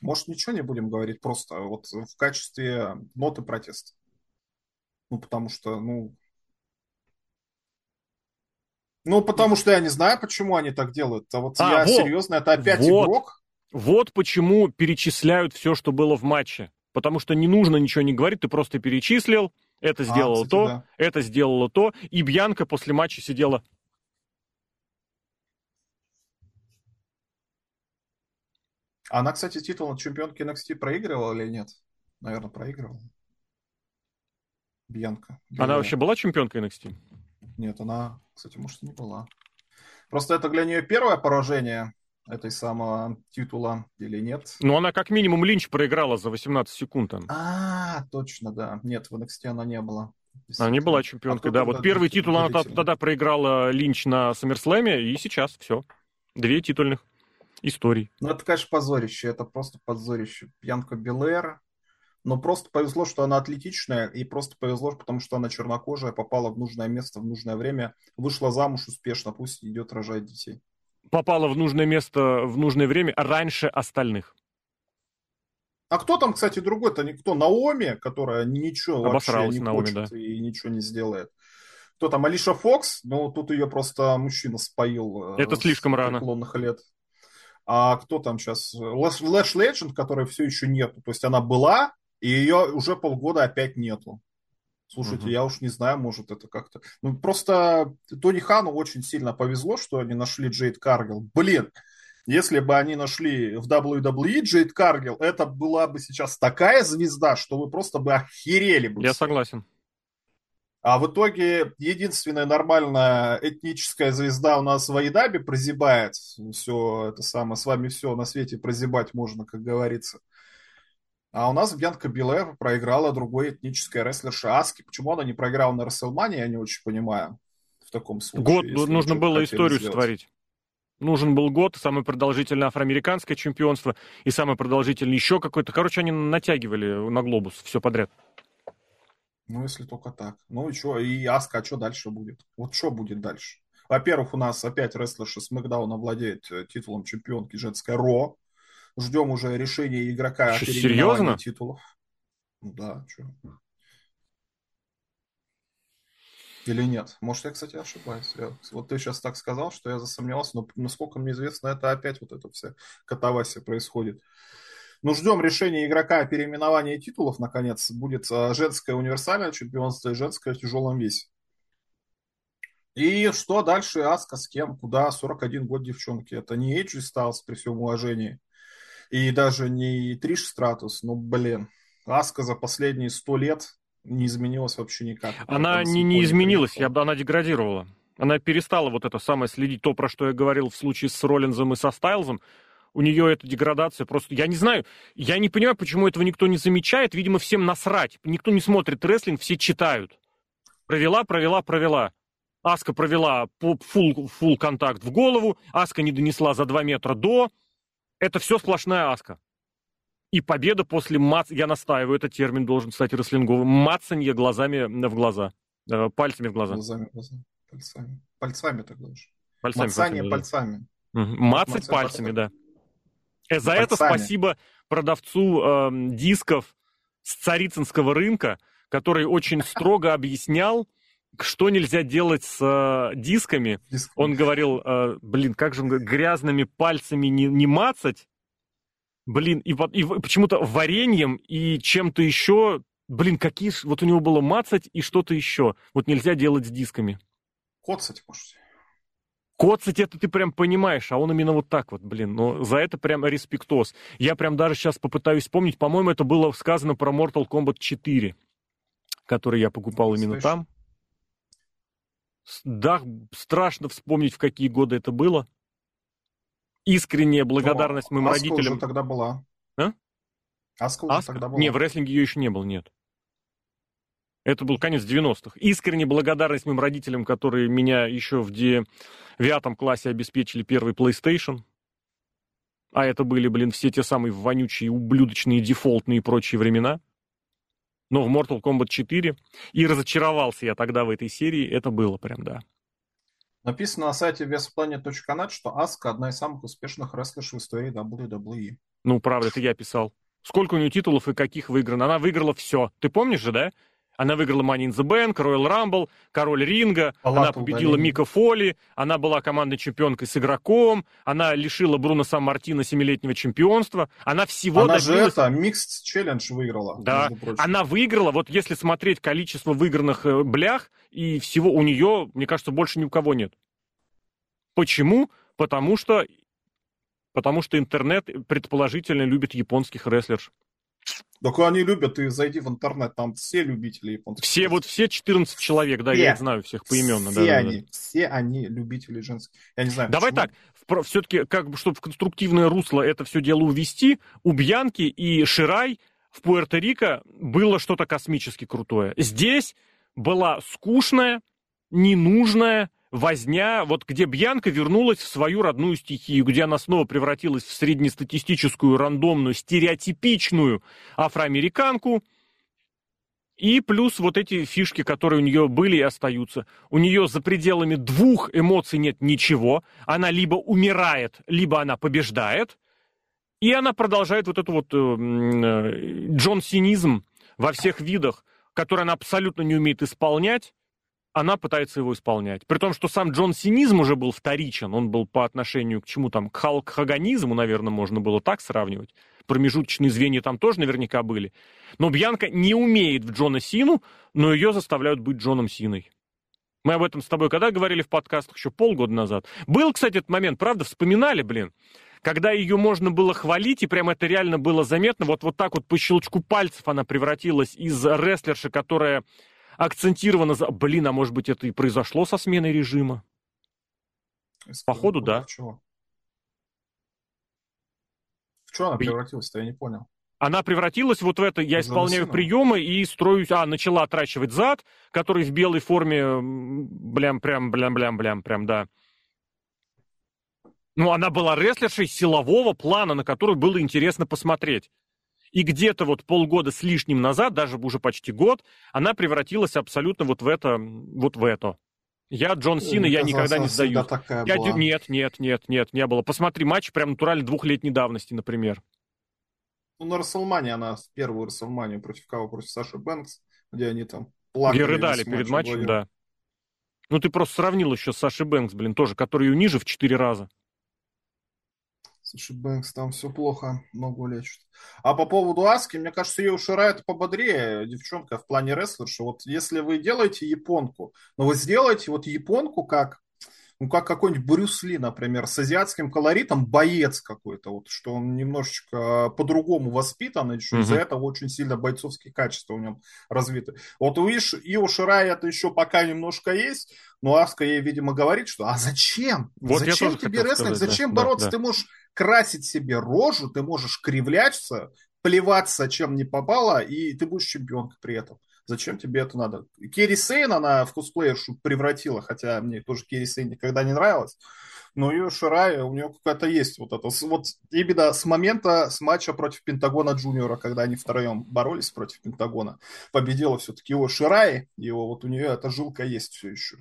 [SPEAKER 2] Может, ничего не будем говорить, просто вот в качестве ноты протеста. Ну, потому что, ну... Ну, потому что я не знаю, почему они так делают. А вот а, я вот, серьезно, это опять вот, игрок.
[SPEAKER 1] Вот почему перечисляют все, что было в матче. Потому что не нужно ничего не говорить, ты просто перечислил, это сделало а, кстати, то, да. это сделало то. И Бьянка после матча сидела.
[SPEAKER 2] Она, кстати, титул чемпионки NXT проигрывала или нет? Наверное, проигрывала. Бьянка.
[SPEAKER 1] Белая. Она вообще была чемпионкой NXT?
[SPEAKER 2] Нет, она, кстати, может, и не была. Просто это для нее первое поражение этой самого титула или нет.
[SPEAKER 1] Ну, она как минимум Линч проиграла за 18 секунд. Там.
[SPEAKER 2] А, точно, да. Нет, в NXT она не была.
[SPEAKER 1] Она не была чемпионкой, а да. Вот первый титул она тогда проиграла Линч на Саммерслэме, и сейчас все. Две титульных историй.
[SPEAKER 2] Ну, это, конечно, позорище. Это просто позорище. Пьянка Белэр. Но просто повезло, что она атлетичная, и просто повезло, потому что она чернокожая, попала в нужное место в нужное время, вышла замуж успешно, пусть идет рожать детей
[SPEAKER 1] попала в нужное место в нужное время раньше остальных.
[SPEAKER 2] А кто там, кстати, другой-то никто? Наоми, которая ничего
[SPEAKER 1] Обосралась
[SPEAKER 2] вообще не
[SPEAKER 1] Наоми,
[SPEAKER 2] хочет
[SPEAKER 1] да.
[SPEAKER 2] и ничего не сделает. Кто там, Алиша Фокс? Ну, тут ее просто мужчина споил.
[SPEAKER 1] Э, Это слишком рано.
[SPEAKER 2] лет. А кто там сейчас? Лэш Ледженд, которой все еще нету. То есть она была, и ее уже полгода опять нету. Слушайте, угу. я уж не знаю, может это как-то... Ну, просто Тони Хану очень сильно повезло, что они нашли Джейд Каргил. Блин, если бы они нашли в WWE Джейд Каргил, это была бы сейчас такая звезда, что вы просто бы охерели бы.
[SPEAKER 1] Я согласен.
[SPEAKER 2] А в итоге единственная нормальная этническая звезда у нас в Айдабе прозябает. Все это самое, с вами все на свете прозябать можно, как говорится. А у нас Бьянка Белэр проиграла другой этнической рестлерше Аски. Почему она не проиграла на Расселмане, я не очень понимаю. В таком случае.
[SPEAKER 1] Год нужно было историю сделать. сотворить. Нужен был год, самое продолжительное афроамериканское чемпионство и самое продолжительное еще какое-то. Короче, они натягивали на глобус все подряд.
[SPEAKER 2] Ну, если только так. Ну и что? И Аска, а что дальше будет? Вот что будет дальше? Во-первых, у нас опять рестлерша Смакдауна владеет э, титулом чемпионки женской Ро. Ждем уже решения игрока
[SPEAKER 1] что, о серьезно?
[SPEAKER 2] титулов. Ну да, что. Или нет? Может, я, кстати, ошибаюсь. Я, вот ты сейчас так сказал, что я засомневался, но насколько мне известно, это опять вот эта вся катавасия происходит. Ну, ждем решения игрока о переименовании титулов, наконец. Будет а, женское универсальное чемпионство и женское в тяжелом весе. И что дальше? Аска с кем? Куда? 41 год девчонки. Это не Эйджи Стайлс при всем уважении. И даже не Триш Стратус. Ну, блин. Аска за последние 100 лет не изменилась вообще никак.
[SPEAKER 1] Она не, не изменилась, я бы она деградировала. Она перестала вот это самое следить, то, про что я говорил в случае с Роллинзом и со Стайлзом у нее эта деградация просто... Я не знаю, я не понимаю, почему этого никто не замечает. Видимо, всем насрать. Никто не смотрит рестлинг, все читают. Провела, провела, провела. Аска провела фул, фул контакт в голову, Аска не донесла за 2 метра до. Это все сплошная Аска. И победа после мац... Я настаиваю, этот термин должен стать рестлинговым. Мацанье глазами в глаза. Э, пальцами в глаза.
[SPEAKER 2] Глазами в глаза. Пальцами. Пальцами тогда же.
[SPEAKER 1] Пальцами,
[SPEAKER 2] Мацание пальцами.
[SPEAKER 1] пальцами. Угу. Мацать пальцами, пальцами, да. За это спасибо продавцу э, дисков с царицынского рынка, который очень строго объяснял, что нельзя делать с э, дисками. Диск. Он говорил, э, блин, как же он говорит, грязными пальцами не, не мацать. Блин, и, и почему-то вареньем и чем-то еще. Блин, какие... Вот у него было мацать и что-то еще. Вот нельзя делать с дисками.
[SPEAKER 2] Коцать можете.
[SPEAKER 1] Коцать это ты прям понимаешь, а он именно вот так вот, блин. Ну, за это прям респектос. Я прям даже сейчас попытаюсь вспомнить. По-моему, это было сказано про Mortal Kombat 4, который я покупал именно там. Да, страшно вспомнить, в какие годы это было. Искренняя благодарность Но, моим Аска родителям.
[SPEAKER 2] уже тогда была.
[SPEAKER 1] А?
[SPEAKER 2] Аска уже Аска? тогда была.
[SPEAKER 1] Не, в рестлинге ее еще не было, нет. Это был конец 90-х. Искренне благодарность моим родителям, которые меня еще в девятом классе обеспечили первый PlayStation. А это были, блин, все те самые вонючие, ублюдочные, дефолтные и прочие времена. Но в Mortal Kombat 4. И разочаровался я тогда в этой серии. Это было прям, да.
[SPEAKER 2] Написано на сайте westplanet.net, что Аска одна из самых успешных рестлерш в истории WWE.
[SPEAKER 1] Ну, правда, это я писал. Сколько у нее титулов и каких выиграно? Она выиграла все. Ты помнишь же, да? Она выиграла Money in the Bank, Royal Rumble, Король Ринга, Палату она победила удаление. Мика Фоли, она была командной чемпионкой с игроком, она лишила Бруно Сан-Мартина семилетнего чемпионства, она всего
[SPEAKER 2] она
[SPEAKER 1] добилась...
[SPEAKER 2] же это, Mixed Challenge выиграла.
[SPEAKER 1] Да, она выиграла, вот если смотреть количество выигранных э, блях, и всего у нее, мне кажется, больше ни у кого нет. Почему? Потому что, потому что интернет предположительно любит японских рестлерш.
[SPEAKER 2] Так они любят, ты зайди в интернет, там все любители японских.
[SPEAKER 1] Все, вот все 14 человек, да, все, я их знаю всех поименно.
[SPEAKER 2] Все
[SPEAKER 1] да,
[SPEAKER 2] они, да, все они любители женских. Я не знаю.
[SPEAKER 1] Давай почему. так, все-таки, как бы, чтобы в конструктивное русло это все дело увести, у Бьянки и Ширай в Пуэрто-Рико было что-то космически крутое. Здесь была скучная, ненужная, возня, вот где Бьянка вернулась в свою родную стихию, где она снова превратилась в среднестатистическую, рандомную, стереотипичную афроамериканку, и плюс вот эти фишки, которые у нее были и остаются. У нее за пределами двух эмоций нет ничего. Она либо умирает, либо она побеждает. И она продолжает вот эту вот э, э, Джон Синизм во всех видах, который она абсолютно не умеет исполнять она пытается его исполнять. При том, что сам Джон Синизм уже был вторичен, он был по отношению к чему там, к халкхаганизму, наверное, можно было так сравнивать. Промежуточные звенья там тоже наверняка были. Но Бьянка не умеет в Джона Сину, но ее заставляют быть Джоном Синой. Мы об этом с тобой когда говорили в подкастах еще полгода назад. Был, кстати, этот момент, правда, вспоминали, блин, когда ее можно было хвалить, и прям это реально было заметно, вот, вот так вот по щелчку пальцев она превратилась из рестлерши, которая акцентированно... За... Блин, а может быть это и произошло со сменой режима? Походу, да. В чего?
[SPEAKER 2] В что она превратилась-то, я не понял.
[SPEAKER 1] Она превратилась вот в это, я исполняю приемы и строюсь, а, начала отращивать зад, который в белой форме, блям, прям, блям, блям, блям, прям, да. Ну, она была рестлершей силового плана, на который было интересно посмотреть. И где-то вот полгода с лишним назад, даже уже почти год, она превратилась абсолютно вот в это, вот в это. Я Джон Сина, я никогда не сдаюсь. Я, была. Нет, нет, нет, нет, не было. Посмотри матч прям натурально двухлетней давности, например.
[SPEAKER 2] Ну, на Расселмане она первую Расселманию против кого? Против Саши Бэнкс, где они там плакали. Где
[SPEAKER 1] рыдали перед матчем, да. Ну, ты просто сравнил еще с Сашей Бэнкс, блин, тоже, который ее ниже в четыре раза.
[SPEAKER 2] Слушай, Бэнкс, там все плохо, ногу лечит. А по поводу Аски, мне кажется, ее Шира это пободрее девчонка в плане рестлерши. Вот если вы делаете японку, но вы сделаете вот японку как ну, как какой-нибудь Брюс Ли, например, с азиатским колоритом, боец какой-то, вот, что он немножечко по-другому воспитан, и что mm-hmm. из-за этого очень сильно бойцовские качества в нем развиты. Вот у Иш, Ио Ширай это еще пока немножко есть, но Аска ей, видимо, говорит, что а зачем? Вот зачем тебе рестлинг? Сказать, зачем да, бороться? Да, да. Ты можешь красить себе рожу, ты можешь кривляться, плеваться, чем не попало, и ты будешь чемпионкой при этом. Зачем тебе это надо? Керри Сейн она в косплеершу превратила, хотя мне тоже Керри Сейн никогда не нравилась. Но ее Ширай, у нее какая-то есть вот это. Вот именно с момента с матча против Пентагона Джуниора, когда они втроем боролись против Пентагона, победила все-таки его Ширай, его вот у нее эта жилка есть все еще.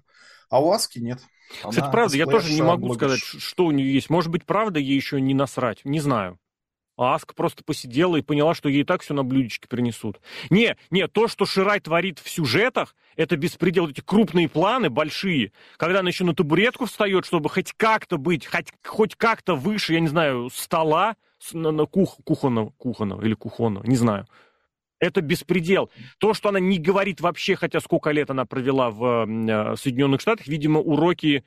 [SPEAKER 2] А у Аски нет.
[SPEAKER 1] Она Кстати, правда, я тоже не могу сказать, что у нее есть. Может быть, правда, ей еще не насрать. Не знаю. А Аска просто посидела и поняла, что ей так все на блюдечке принесут. Не, не, то, что Ширай творит в сюжетах, это беспредел, эти крупные планы, большие, когда она еще на табуретку встает, чтобы хоть как-то быть, хоть, хоть как-то выше, я не знаю, стола, на, на кух, кухонного, кухонного или кухонного, не знаю. Это беспредел. То, что она не говорит вообще, хотя сколько лет она провела в э, Соединенных Штатах, видимо, уроки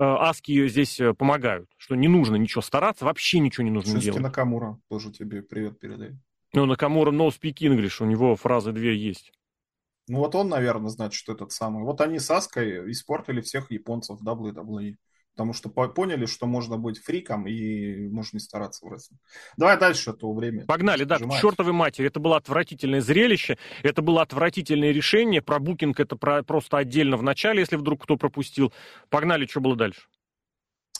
[SPEAKER 1] Э, аски здесь э, помогают, что не нужно ничего стараться, вообще ничего не нужно Шински делать.
[SPEAKER 2] Накамура тоже тебе привет передает.
[SPEAKER 1] Ну, Накамура no speak English, у него фразы две есть.
[SPEAKER 2] Ну, вот он, наверное, значит, этот самый. Вот они с Аской испортили всех японцев WWE потому что поняли, что можно быть фриком и можно не стараться в рестлинг. Давай дальше, а то время.
[SPEAKER 1] Погнали, да, к чертовой матери. Это было отвратительное зрелище, это было отвратительное решение. Про букинг это про, просто отдельно в начале, если вдруг кто пропустил. Погнали, что было дальше?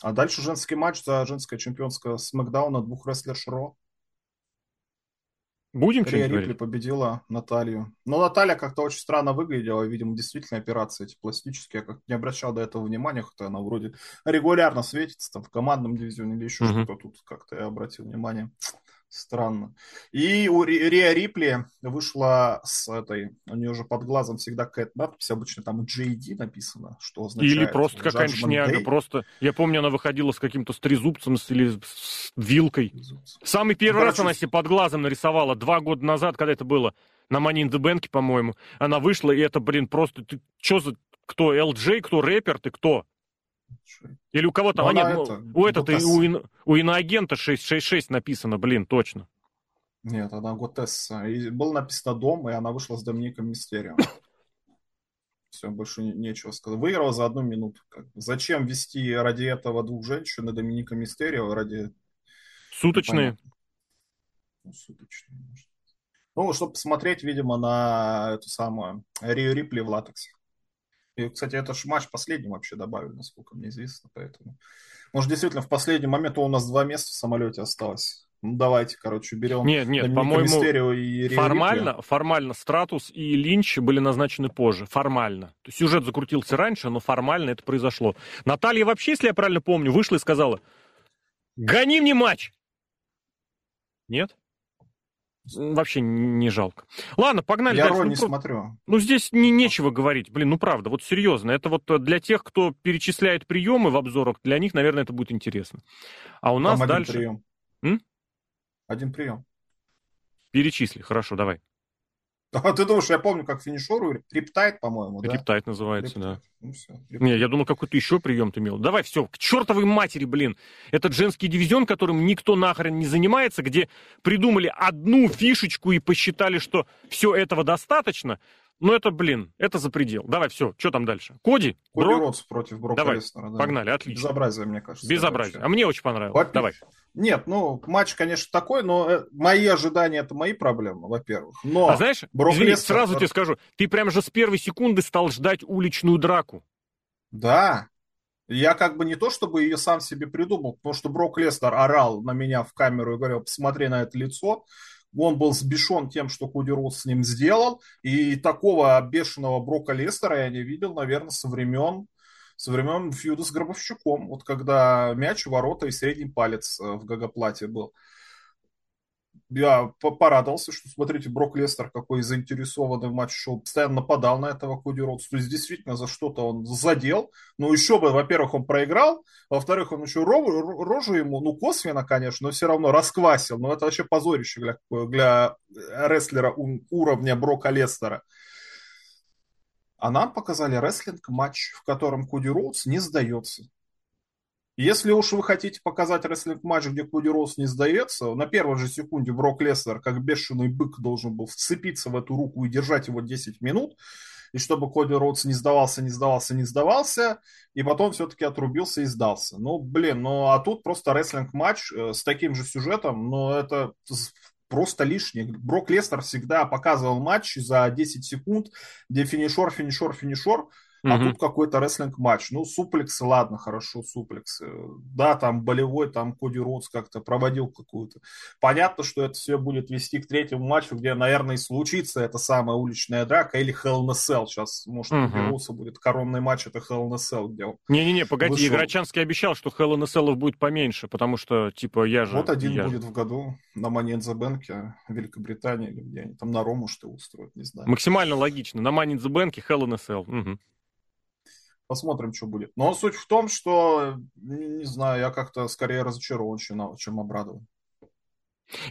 [SPEAKER 2] А дальше женский матч за женское чемпионское Смакдауна двух рестлерш Ро.
[SPEAKER 1] Будем
[SPEAKER 2] Рия Рипли говорить? победила Наталью. Но Наталья как-то очень странно выглядела. Видимо, действительно операции эти пластические. Я как не обращал до этого внимания, хотя она вроде регулярно светится там в командном дивизионе или еще mm-hmm. что-то. Тут как-то я обратил внимание. Странно. И у Риа Рипли вышла с этой, у нее же под глазом всегда какая-то надпись, обычно там JD написано, что означает.
[SPEAKER 1] Или просто какая-нибудь шняга, просто, я помню, она выходила с каким-то с трезубцем или с вилкой. Самый первый ну, раз короче... она себе под глазом нарисовала, два года назад, когда это было, на Money in the Bank, по-моему, она вышла, и это, блин, просто, ты что за, кто, LJ, кто рэпер, ты кто? Или у кого-то, а нет, это, у этого у, ин, у иноагента 666 написано, блин, точно.
[SPEAKER 2] Нет, она Готесса. И было написано «Дом», и она вышла с Домиником Мистерио. *coughs* Все, больше нечего сказать. Выиграла за одну минуту. Зачем вести ради этого двух женщин и Доминика Мистерио ради...
[SPEAKER 1] Суточные.
[SPEAKER 2] Ну, суточные, может. Ну, чтобы посмотреть, видимо, на эту самую Рио Рипли в латексе. И, кстати, это же матч последний вообще добавили, насколько мне известно, поэтому... Может, действительно, в последний момент у нас два места в самолете осталось. Ну, давайте, короче, берем
[SPEAKER 1] Нет, нет, по-моему, формально, формально Стратус и Линч были назначены позже, формально. То есть сюжет закрутился раньше, но формально это произошло. Наталья вообще, если я правильно помню, вышла и сказала, гони мне матч! Нет? Вообще не жалко. Ладно, погнали
[SPEAKER 2] Я
[SPEAKER 1] дальше. Ну,
[SPEAKER 2] не про... смотрю.
[SPEAKER 1] Ну, здесь не, нечего говорить. Блин, ну правда, вот серьезно. Это вот для тех, кто перечисляет приемы в обзорах, для них, наверное, это будет интересно. А у нас Там дальше...
[SPEAKER 2] один прием. М? Один прием.
[SPEAKER 1] Перечисли, хорошо, давай. *laughs*
[SPEAKER 2] А ты думаешь, я помню, как финишеру Риптайт, по-моему, да?
[SPEAKER 1] Риптайт называется, Риптайт. да. Ну, все, Не, я думал, какой-то еще прием ты имел. Давай, все, к чертовой матери, блин. Этот женский дивизион, которым никто нахрен не занимается, где придумали одну фишечку и посчитали, что все этого достаточно. Ну, это, блин, это за предел. Давай, все, что там дальше? Коди?
[SPEAKER 2] Коди Брок? Ротс против Брока
[SPEAKER 1] Давай,
[SPEAKER 2] Леснера.
[SPEAKER 1] Да. погнали, отлично.
[SPEAKER 2] Безобразие, мне кажется.
[SPEAKER 1] Безобразие. Вообще. А мне очень понравилось. Во Давай.
[SPEAKER 2] Нет, ну, матч, конечно, такой, но э, мои ожидания – это мои проблемы, во-первых. Но
[SPEAKER 1] а знаешь, Брок извини, Леснер... сразу тебе скажу, ты прям же с первой секунды стал ждать уличную драку.
[SPEAKER 2] Да, я как бы не то, чтобы ее сам себе придумал, потому что Брок Лестер орал на меня в камеру и говорил, посмотри на это лицо он был сбешен тем, что Коди Роуз с ним сделал, и такого бешеного Брока Лестера я не видел, наверное, со времен со времен фьюда с Гробовщиком, вот когда мяч, ворота и средний палец э, в гагоплате был я порадовался, что, смотрите, Брок Лестер какой заинтересованный в матче шел, постоянно нападал на этого Коди Родс, то есть действительно за что-то он задел, но еще бы, во-первых, он проиграл, во-вторых, он еще рожу, ему, ну, косвенно, конечно, но все равно расквасил, но это вообще позорище для, для рестлера уровня Брока Леснера. А нам показали рестлинг-матч, в котором Коди Роудс не сдается. Если уж вы хотите показать рестлинг-матч, где Коди Роудс не сдается, на первой же секунде Брок Леснер, как бешеный бык, должен был вцепиться в эту руку и держать его 10 минут, и чтобы Коди Роудс не сдавался, не сдавался, не сдавался, и потом все-таки отрубился и сдался. Ну, блин, ну а тут просто рестлинг-матч э, с таким же сюжетом, но это просто лишнее. Брок Леснер всегда показывал матч за 10 секунд, где финишер, финишер, финишер, а угу. тут какой-то рестлинг-матч. Ну, суплексы, ладно, хорошо, суплексы. Да, там болевой, там Коди Роудс как-то проводил какую-то. Понятно, что это все будет вести к третьему матчу, где, наверное, и случится эта самая уличная драка или Hell in a Cell. Сейчас, может, угу. у Роудса будет коронный матч, это Hell in a Cell, где он
[SPEAKER 1] Не-не-не, погоди, вышел. Играчанский обещал, что Hell in a Cell будет поменьше, потому что, типа, я же...
[SPEAKER 2] Вот один
[SPEAKER 1] я
[SPEAKER 2] будет в году на Money in the Bank, Великобритании, или где они там на Рому что устроят, не знаю.
[SPEAKER 1] Максимально логично. На Money in the Bank Hell in a Cell. Угу.
[SPEAKER 2] Посмотрим, что будет. Но суть в том, что, не знаю, я как-то скорее разочарован, чем обрадован.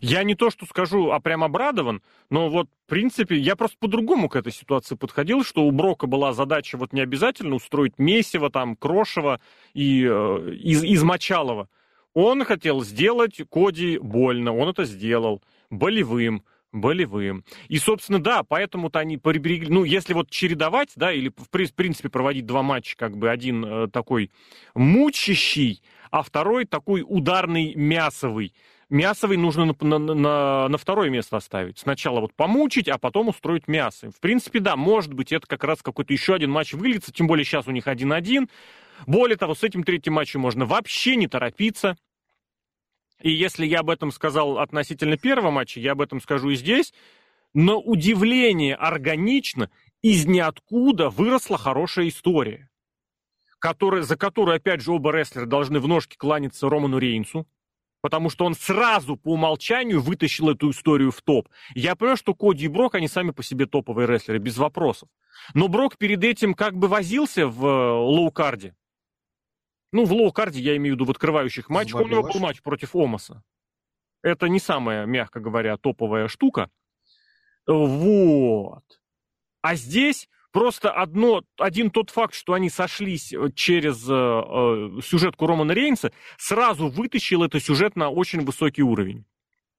[SPEAKER 1] Я не то, что скажу, а прям обрадован, но вот, в принципе, я просто по-другому к этой ситуации подходил, что у Брока была задача вот не обязательно устроить Месиво, там, Крошева и э, из, из Мочалова. Он хотел сделать Коди больно, он это сделал, болевым болевым. И, собственно, да, поэтому-то они приберегли... Ну, если вот чередовать, да, или, в принципе, проводить два матча, как бы один э, такой мучащий, а второй такой ударный мясовый. Мясовый нужно на, на, на, на второе место оставить. Сначала вот помучить, а потом устроить мясо. В принципе, да, может быть, это как раз какой-то еще один матч выльется, тем более сейчас у них один-один. Более того, с этим третьим матчем можно вообще не торопиться. И если я об этом сказал относительно первого матча, я об этом скажу и здесь. Но удивление органично, из ниоткуда выросла хорошая история, которая, за которую, опять же, оба рестлера должны в ножке кланяться Роману Рейнсу, потому что он сразу по умолчанию вытащил эту историю в топ. Я понимаю, что Коди и Брок, они сами по себе топовые рестлеры, без вопросов. Но Брок перед этим как бы возился в э, low card е. Ну, в low card е я имею в виду в открывающих матчах. У него был матч против Омаса. Это не самая, мягко говоря, топовая штука. Вот. А здесь просто одно, один тот факт, что они сошлись э, через э, э, сюжетку Романа Рейнса, сразу вытащил этот сюжет на очень высокий уровень.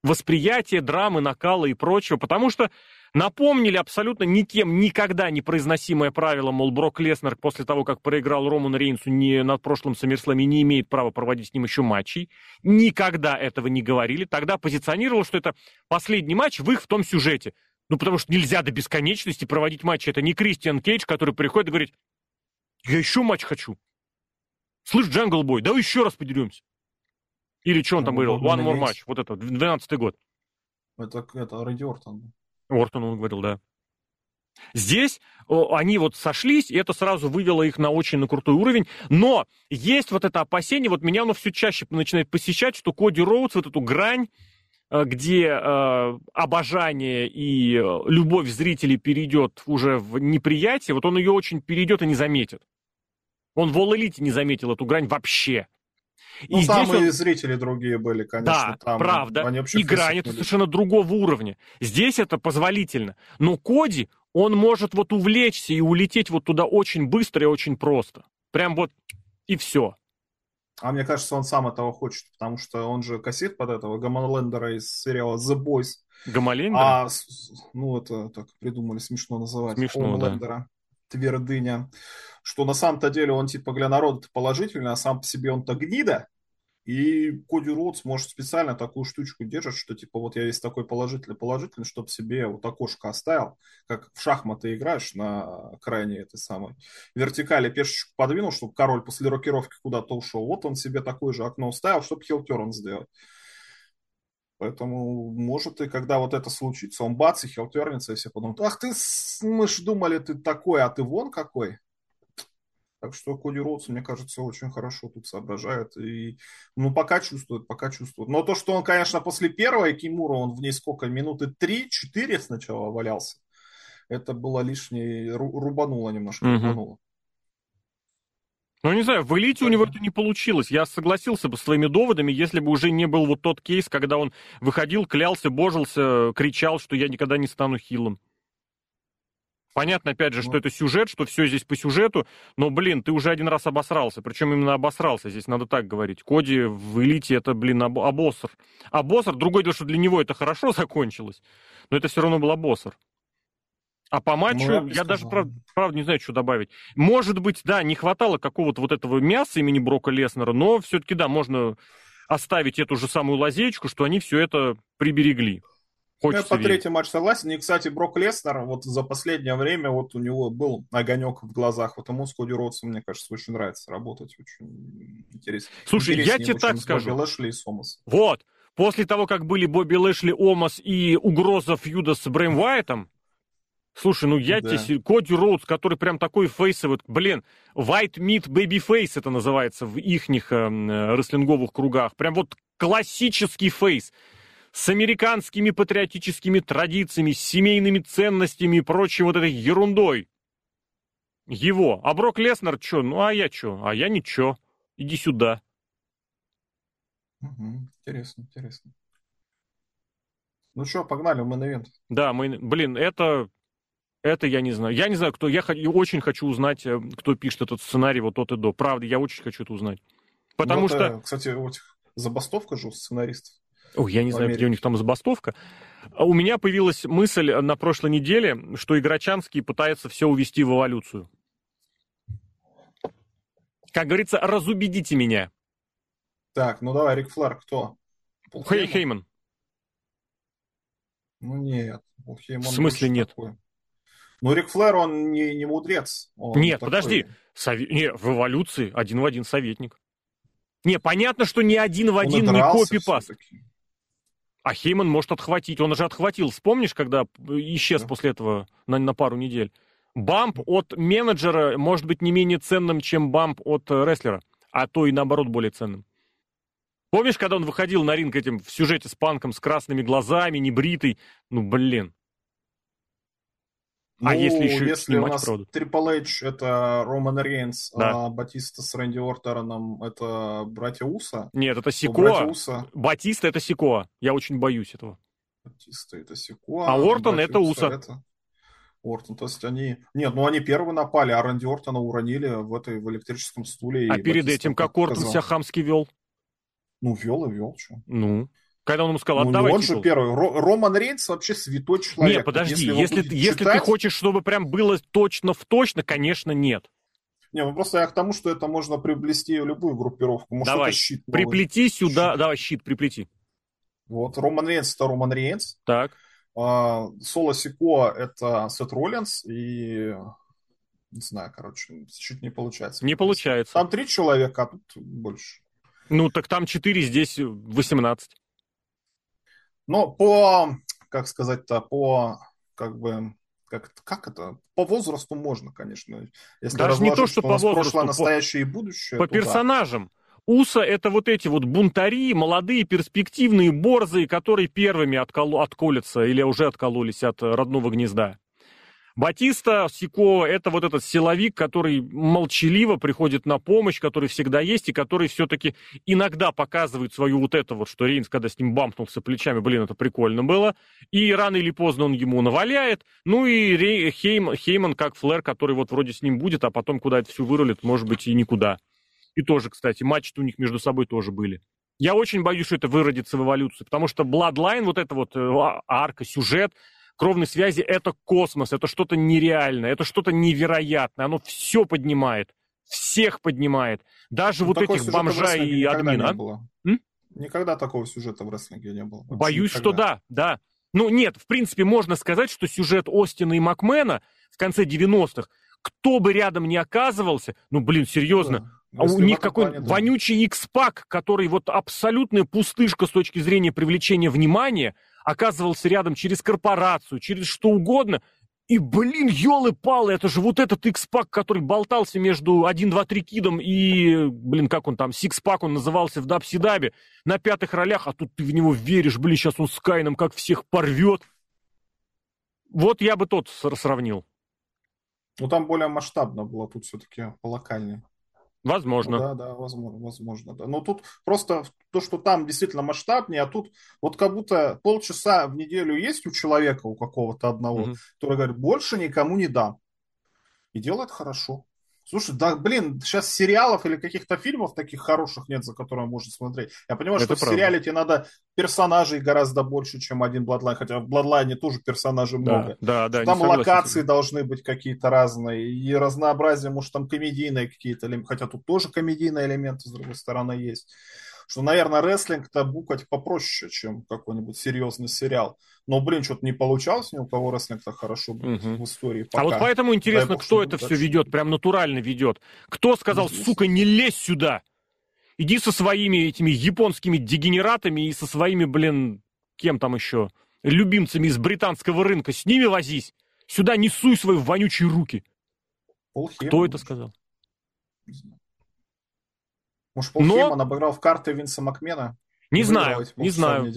[SPEAKER 1] Восприятие драмы, накала и прочего. Потому что Напомнили абсолютно никем никогда не произносимое правило, мол, Брок Леснер после того, как проиграл Роману Рейнсу не на прошлом Саммерслэме, не имеет права проводить с ним еще матчей. Никогда этого не говорили. Тогда позиционировал, что это последний матч в их в том сюжете. Ну, потому что нельзя до бесконечности проводить матчи. Это не Кристиан Кейдж, который приходит и говорит, я еще матч хочу. Слышь, Джангл Бой, давай еще раз подеремся. Или что он там говорил? One more match. Вот это, 12-й год.
[SPEAKER 2] Это, это Рэдди Ортон.
[SPEAKER 1] Ортон, он говорил, да. Здесь они вот сошлись, и это сразу вывело их на очень на крутой уровень. Но есть вот это опасение, вот меня оно все чаще начинает посещать, что Коди Роудс, вот эту грань, э, где э, обожание и э, любовь зрителей перейдет уже в неприятие, вот он ее очень перейдет и не заметит. Он в All Elite не заметил эту грань вообще.
[SPEAKER 2] И ну, там и он... зрители другие были, конечно.
[SPEAKER 1] Да, там правда. Они Игра это совершенно другого уровня. Здесь это позволительно. Но Коди, он может вот увлечься и улететь вот туда очень быстро и очень просто. Прям вот и все.
[SPEAKER 2] А мне кажется, он сам этого хочет, потому что он же косит под этого Гамалендера из сериала The Boys.
[SPEAKER 1] Гамалендер?
[SPEAKER 2] А, ну, это так придумали, смешно называть.
[SPEAKER 1] Смешно,
[SPEAKER 2] да. Твердыня. Что на самом-то деле он типа для народа положительный, а сам по себе он-то гнида. И Коди Роудс, может, специально такую штучку держит, что типа вот я есть такой положительный положительный, чтобы себе вот окошко оставил, как в шахматы играешь на крайне этой самой вертикали пешечку подвинул, чтобы король после рокировки куда-то ушел. Вот он себе такое же окно уставил, чтобы хилтерн сделать. Поэтому, может, и когда вот это случится, он бац, и хилтернется, и все подумают, ах ты, мы ж думали, ты такой, а ты вон какой. Так что Коди Роудс, мне кажется, очень хорошо тут соображает. И, ну, пока чувствует, пока чувствует. Но то, что он, конечно, после первой Кимура, он в ней сколько, минуты три-четыре сначала валялся, это было лишнее, рубануло немножко, угу. рубануло.
[SPEAKER 1] Ну, не знаю, в элите у него это не получилось. Я согласился бы с своими доводами, если бы уже не был вот тот кейс, когда он выходил, клялся, божился, кричал, что я никогда не стану хилом. Понятно, опять же, что это сюжет, что все здесь по сюжету, но, блин, ты уже один раз обосрался. Причем именно обосрался, здесь надо так говорить. Коди в элите это, блин, об, обоссор. Обоссор, другой дело, что для него это хорошо закончилось, но это все равно был обоссор. А по матчу ну, я, я даже, правда, правда, не знаю, что добавить. Может быть, да, не хватало какого-то вот этого мяса имени Брока Леснера, но все-таки, да, можно оставить эту же самую лазейку, что они все это приберегли.
[SPEAKER 2] Хочется Я по третьему матчу согласен. И, кстати, Брок Леснер вот за последнее время вот у него был огонек в глазах. Вот ему с Коди Ротсом, мне кажется, очень нравится работать. Очень интересно.
[SPEAKER 1] Слушай, я тебе так скажу. Бобби Лэшли и Сомас. Вот. После того, как были Бобби Лэшли, Омас и угроза фьюда с Брэм Уайтом, Слушай, ну я да. тебе... Коди Роудс, который прям такой фейсовый... Блин, White Meat Baby Face это называется в ихних э, рестлинговых кругах. Прям вот классический фейс с американскими патриотическими традициями, с семейными ценностями и прочей вот этой ерундой. Его. А Брок Леснер что? Ну, а я что? А я ничего. Иди сюда.
[SPEAKER 2] Угу. Интересно, интересно. Ну что, погнали в мейн
[SPEAKER 1] Да, мы, блин, это, это я не знаю. Я не знаю, кто. Я очень хочу узнать, э, кто пишет этот сценарий вот от и до. Правда, я очень хочу это узнать. Потому ну, это, что...
[SPEAKER 2] Кстати, вот забастовка же у сценаристов.
[SPEAKER 1] Ой, я не знаю, где у них там забастовка. А у меня появилась мысль на прошлой неделе, что Играчанский пытается все увести в эволюцию. Как говорится, разубедите меня.
[SPEAKER 2] Так, ну давай, Рик Флэр, кто?
[SPEAKER 1] Пол Хей Хейман.
[SPEAKER 2] Ну нет.
[SPEAKER 1] Пол Хейман в смысле нет? Такой.
[SPEAKER 2] Ну, Рик Флэр, он не, не мудрец. Он
[SPEAKER 1] нет, такой... подожди. Сове... Не, в эволюции один в один советник. Не, понятно, что не один в один, не копипаст. А Хейман может отхватить. Он же отхватил. Вспомнишь, когда исчез да. после этого на, на пару недель? Бамп от менеджера может быть не менее ценным, чем бамп от э, рестлера. А то и наоборот более ценным. Помнишь, когда он выходил на ринг этим в сюжете с панком с красными глазами, небритый? Ну, блин.
[SPEAKER 2] А ну, если еще если у нас правду? Triple H это Роман Рейнс, да. а Батиста с Рэнди Ортоном это братья Уса?
[SPEAKER 1] Нет, это Сикоа. Уса... Батиста это Сикоа. Я очень боюсь этого.
[SPEAKER 2] Батиста это Сикоа.
[SPEAKER 1] А Ортон это Уса. Это...
[SPEAKER 2] Ортон, то есть они... Нет, ну они первые напали, а Рэнди Ортона уронили в этой в электрическом стуле.
[SPEAKER 1] А перед Батиста этим как Ортон себя хамски вел?
[SPEAKER 2] Ну, вел и вел, что.
[SPEAKER 1] Ну, когда он ему сказал, отдавай
[SPEAKER 2] ну, он титул. же первый. Роман Рейнс вообще святой человек.
[SPEAKER 1] Нет, подожди, если, если, если читать... ты хочешь, чтобы прям было точно в точно, конечно, нет.
[SPEAKER 2] Не, ну просто я к тому, что это можно приплести в любую группировку. Может,
[SPEAKER 1] давай, щит приплети сюда, щит. давай, щит приплети.
[SPEAKER 2] Вот, Роман Рейнс это Роман Рейнс.
[SPEAKER 1] Так.
[SPEAKER 2] А, Соло Сикоа это Сет Роллинс и... Не знаю, короче, чуть не получается.
[SPEAKER 1] Не получается.
[SPEAKER 2] Там три человека, а тут больше.
[SPEAKER 1] Ну, так там четыре, здесь восемнадцать.
[SPEAKER 2] Но по, как сказать-то, по, как бы, как, как это? По возрасту можно, конечно.
[SPEAKER 1] Если Даже не то, что, что по возрасту.
[SPEAKER 2] Прошлое, настоящее и будущее.
[SPEAKER 1] По персонажам. Да. Уса это вот эти вот бунтари, молодые, перспективные борзые, которые первыми откол... отколятся или уже откололись от родного гнезда. Батиста Сико – это вот этот силовик, который молчаливо приходит на помощь, который всегда есть, и который все-таки иногда показывает свою вот это вот, что Рейнс, когда с ним бампнулся плечами, блин, это прикольно было, и рано или поздно он ему наваляет, ну и Рей, Хейм, Хейман как Флэр, который вот вроде с ним будет, а потом куда это все вырулит, может быть, и никуда. И тоже, кстати, матчи у них между собой тоже были. Я очень боюсь, что это выродится в эволюцию, потому что Bloodline, вот это вот э, а, арка, сюжет, кровной связи, это космос, это что-то нереальное, это что-то невероятное, оно все поднимает, всех поднимает, даже ну, вот этих бомжа и админа.
[SPEAKER 2] Никогда такого сюжета в рестлинге не было.
[SPEAKER 1] Вообще Боюсь, никогда. что да, да. Ну, нет, в принципе, можно сказать, что сюжет Остина и Макмена в конце 90-х, кто бы рядом не оказывался, ну, блин, серьезно, да. а у них какой плане, вонючий X-Pac, который вот абсолютная пустышка с точки зрения привлечения внимания, оказывался рядом через корпорацию, через что угодно, и, блин, елы-палы, это же вот этот X-Pac, который болтался между 1, 2, 3 кидом и, блин, как он там, Сикс-пак он назывался в Дабсидабе, на пятых ролях, а тут ты в него веришь, блин, сейчас он с Кайном как всех порвет. Вот я бы тот сравнил.
[SPEAKER 2] Ну, там более масштабно было, тут все-таки локальнее.
[SPEAKER 1] Возможно.
[SPEAKER 2] Да, да, возможно, возможно, да. Но тут просто то, что там действительно масштабнее, а тут вот как будто полчаса в неделю есть у человека, у какого-то одного, угу. который говорит, больше никому не дам. И делает хорошо. Слушай, да, блин, сейчас сериалов или каких-то фильмов таких хороших нет, за которые можно смотреть. Я понимаю, Это что правда. в сериале тебе надо персонажей гораздо больше, чем один Bloodline, хотя в Bloodline тоже персонажей да, много.
[SPEAKER 1] Да, да,
[SPEAKER 2] Там локации должны быть какие-то разные, и разнообразие, может, там комедийные какие-то элементы, хотя тут тоже комедийные элементы, с другой стороны, есть что, наверное, рестлинг-то букать попроще, чем какой-нибудь серьезный сериал. Но, блин, что-то не получалось ни у кого рестлинг-то хорошо будет угу. в истории.
[SPEAKER 1] Пока. А вот поэтому интересно, Дай кто это все ведет, прям натурально ведет. Кто сказал, сука, не лезь сюда? Иди со своими этими японскими дегенератами и со своими, блин, кем там еще, любимцами из британского рынка, с ними возись. Сюда не суй свои вонючие руки. Пол Кто это сказал? Не знаю.
[SPEAKER 2] Может, Пол Но... Хейман обыграл в карты Винса Макмена?
[SPEAKER 1] Не знаю, не знаю.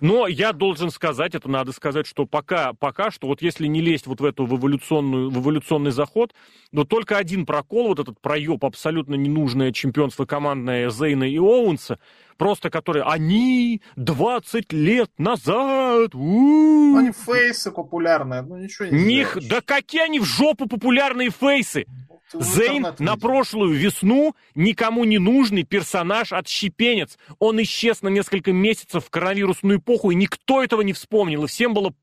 [SPEAKER 1] Но я должен сказать, это надо сказать, что пока, пока что, вот если не лезть вот в эту в, эволюционную, в эволюционный заход, но только один прокол, вот этот проеб, абсолютно ненужное чемпионство командное Зейна и Оуэнса, просто которые, они 20 лет назад...
[SPEAKER 2] У-у-у. Они фейсы популярные, ну ничего не Них,
[SPEAKER 1] Да какие они в жопу популярные фейсы? Зейн на прошлую весну никому не нужный персонаж-отщепенец. Он исчез на несколько месяцев в коронавирусную эпоху, и никто этого не вспомнил, и всем было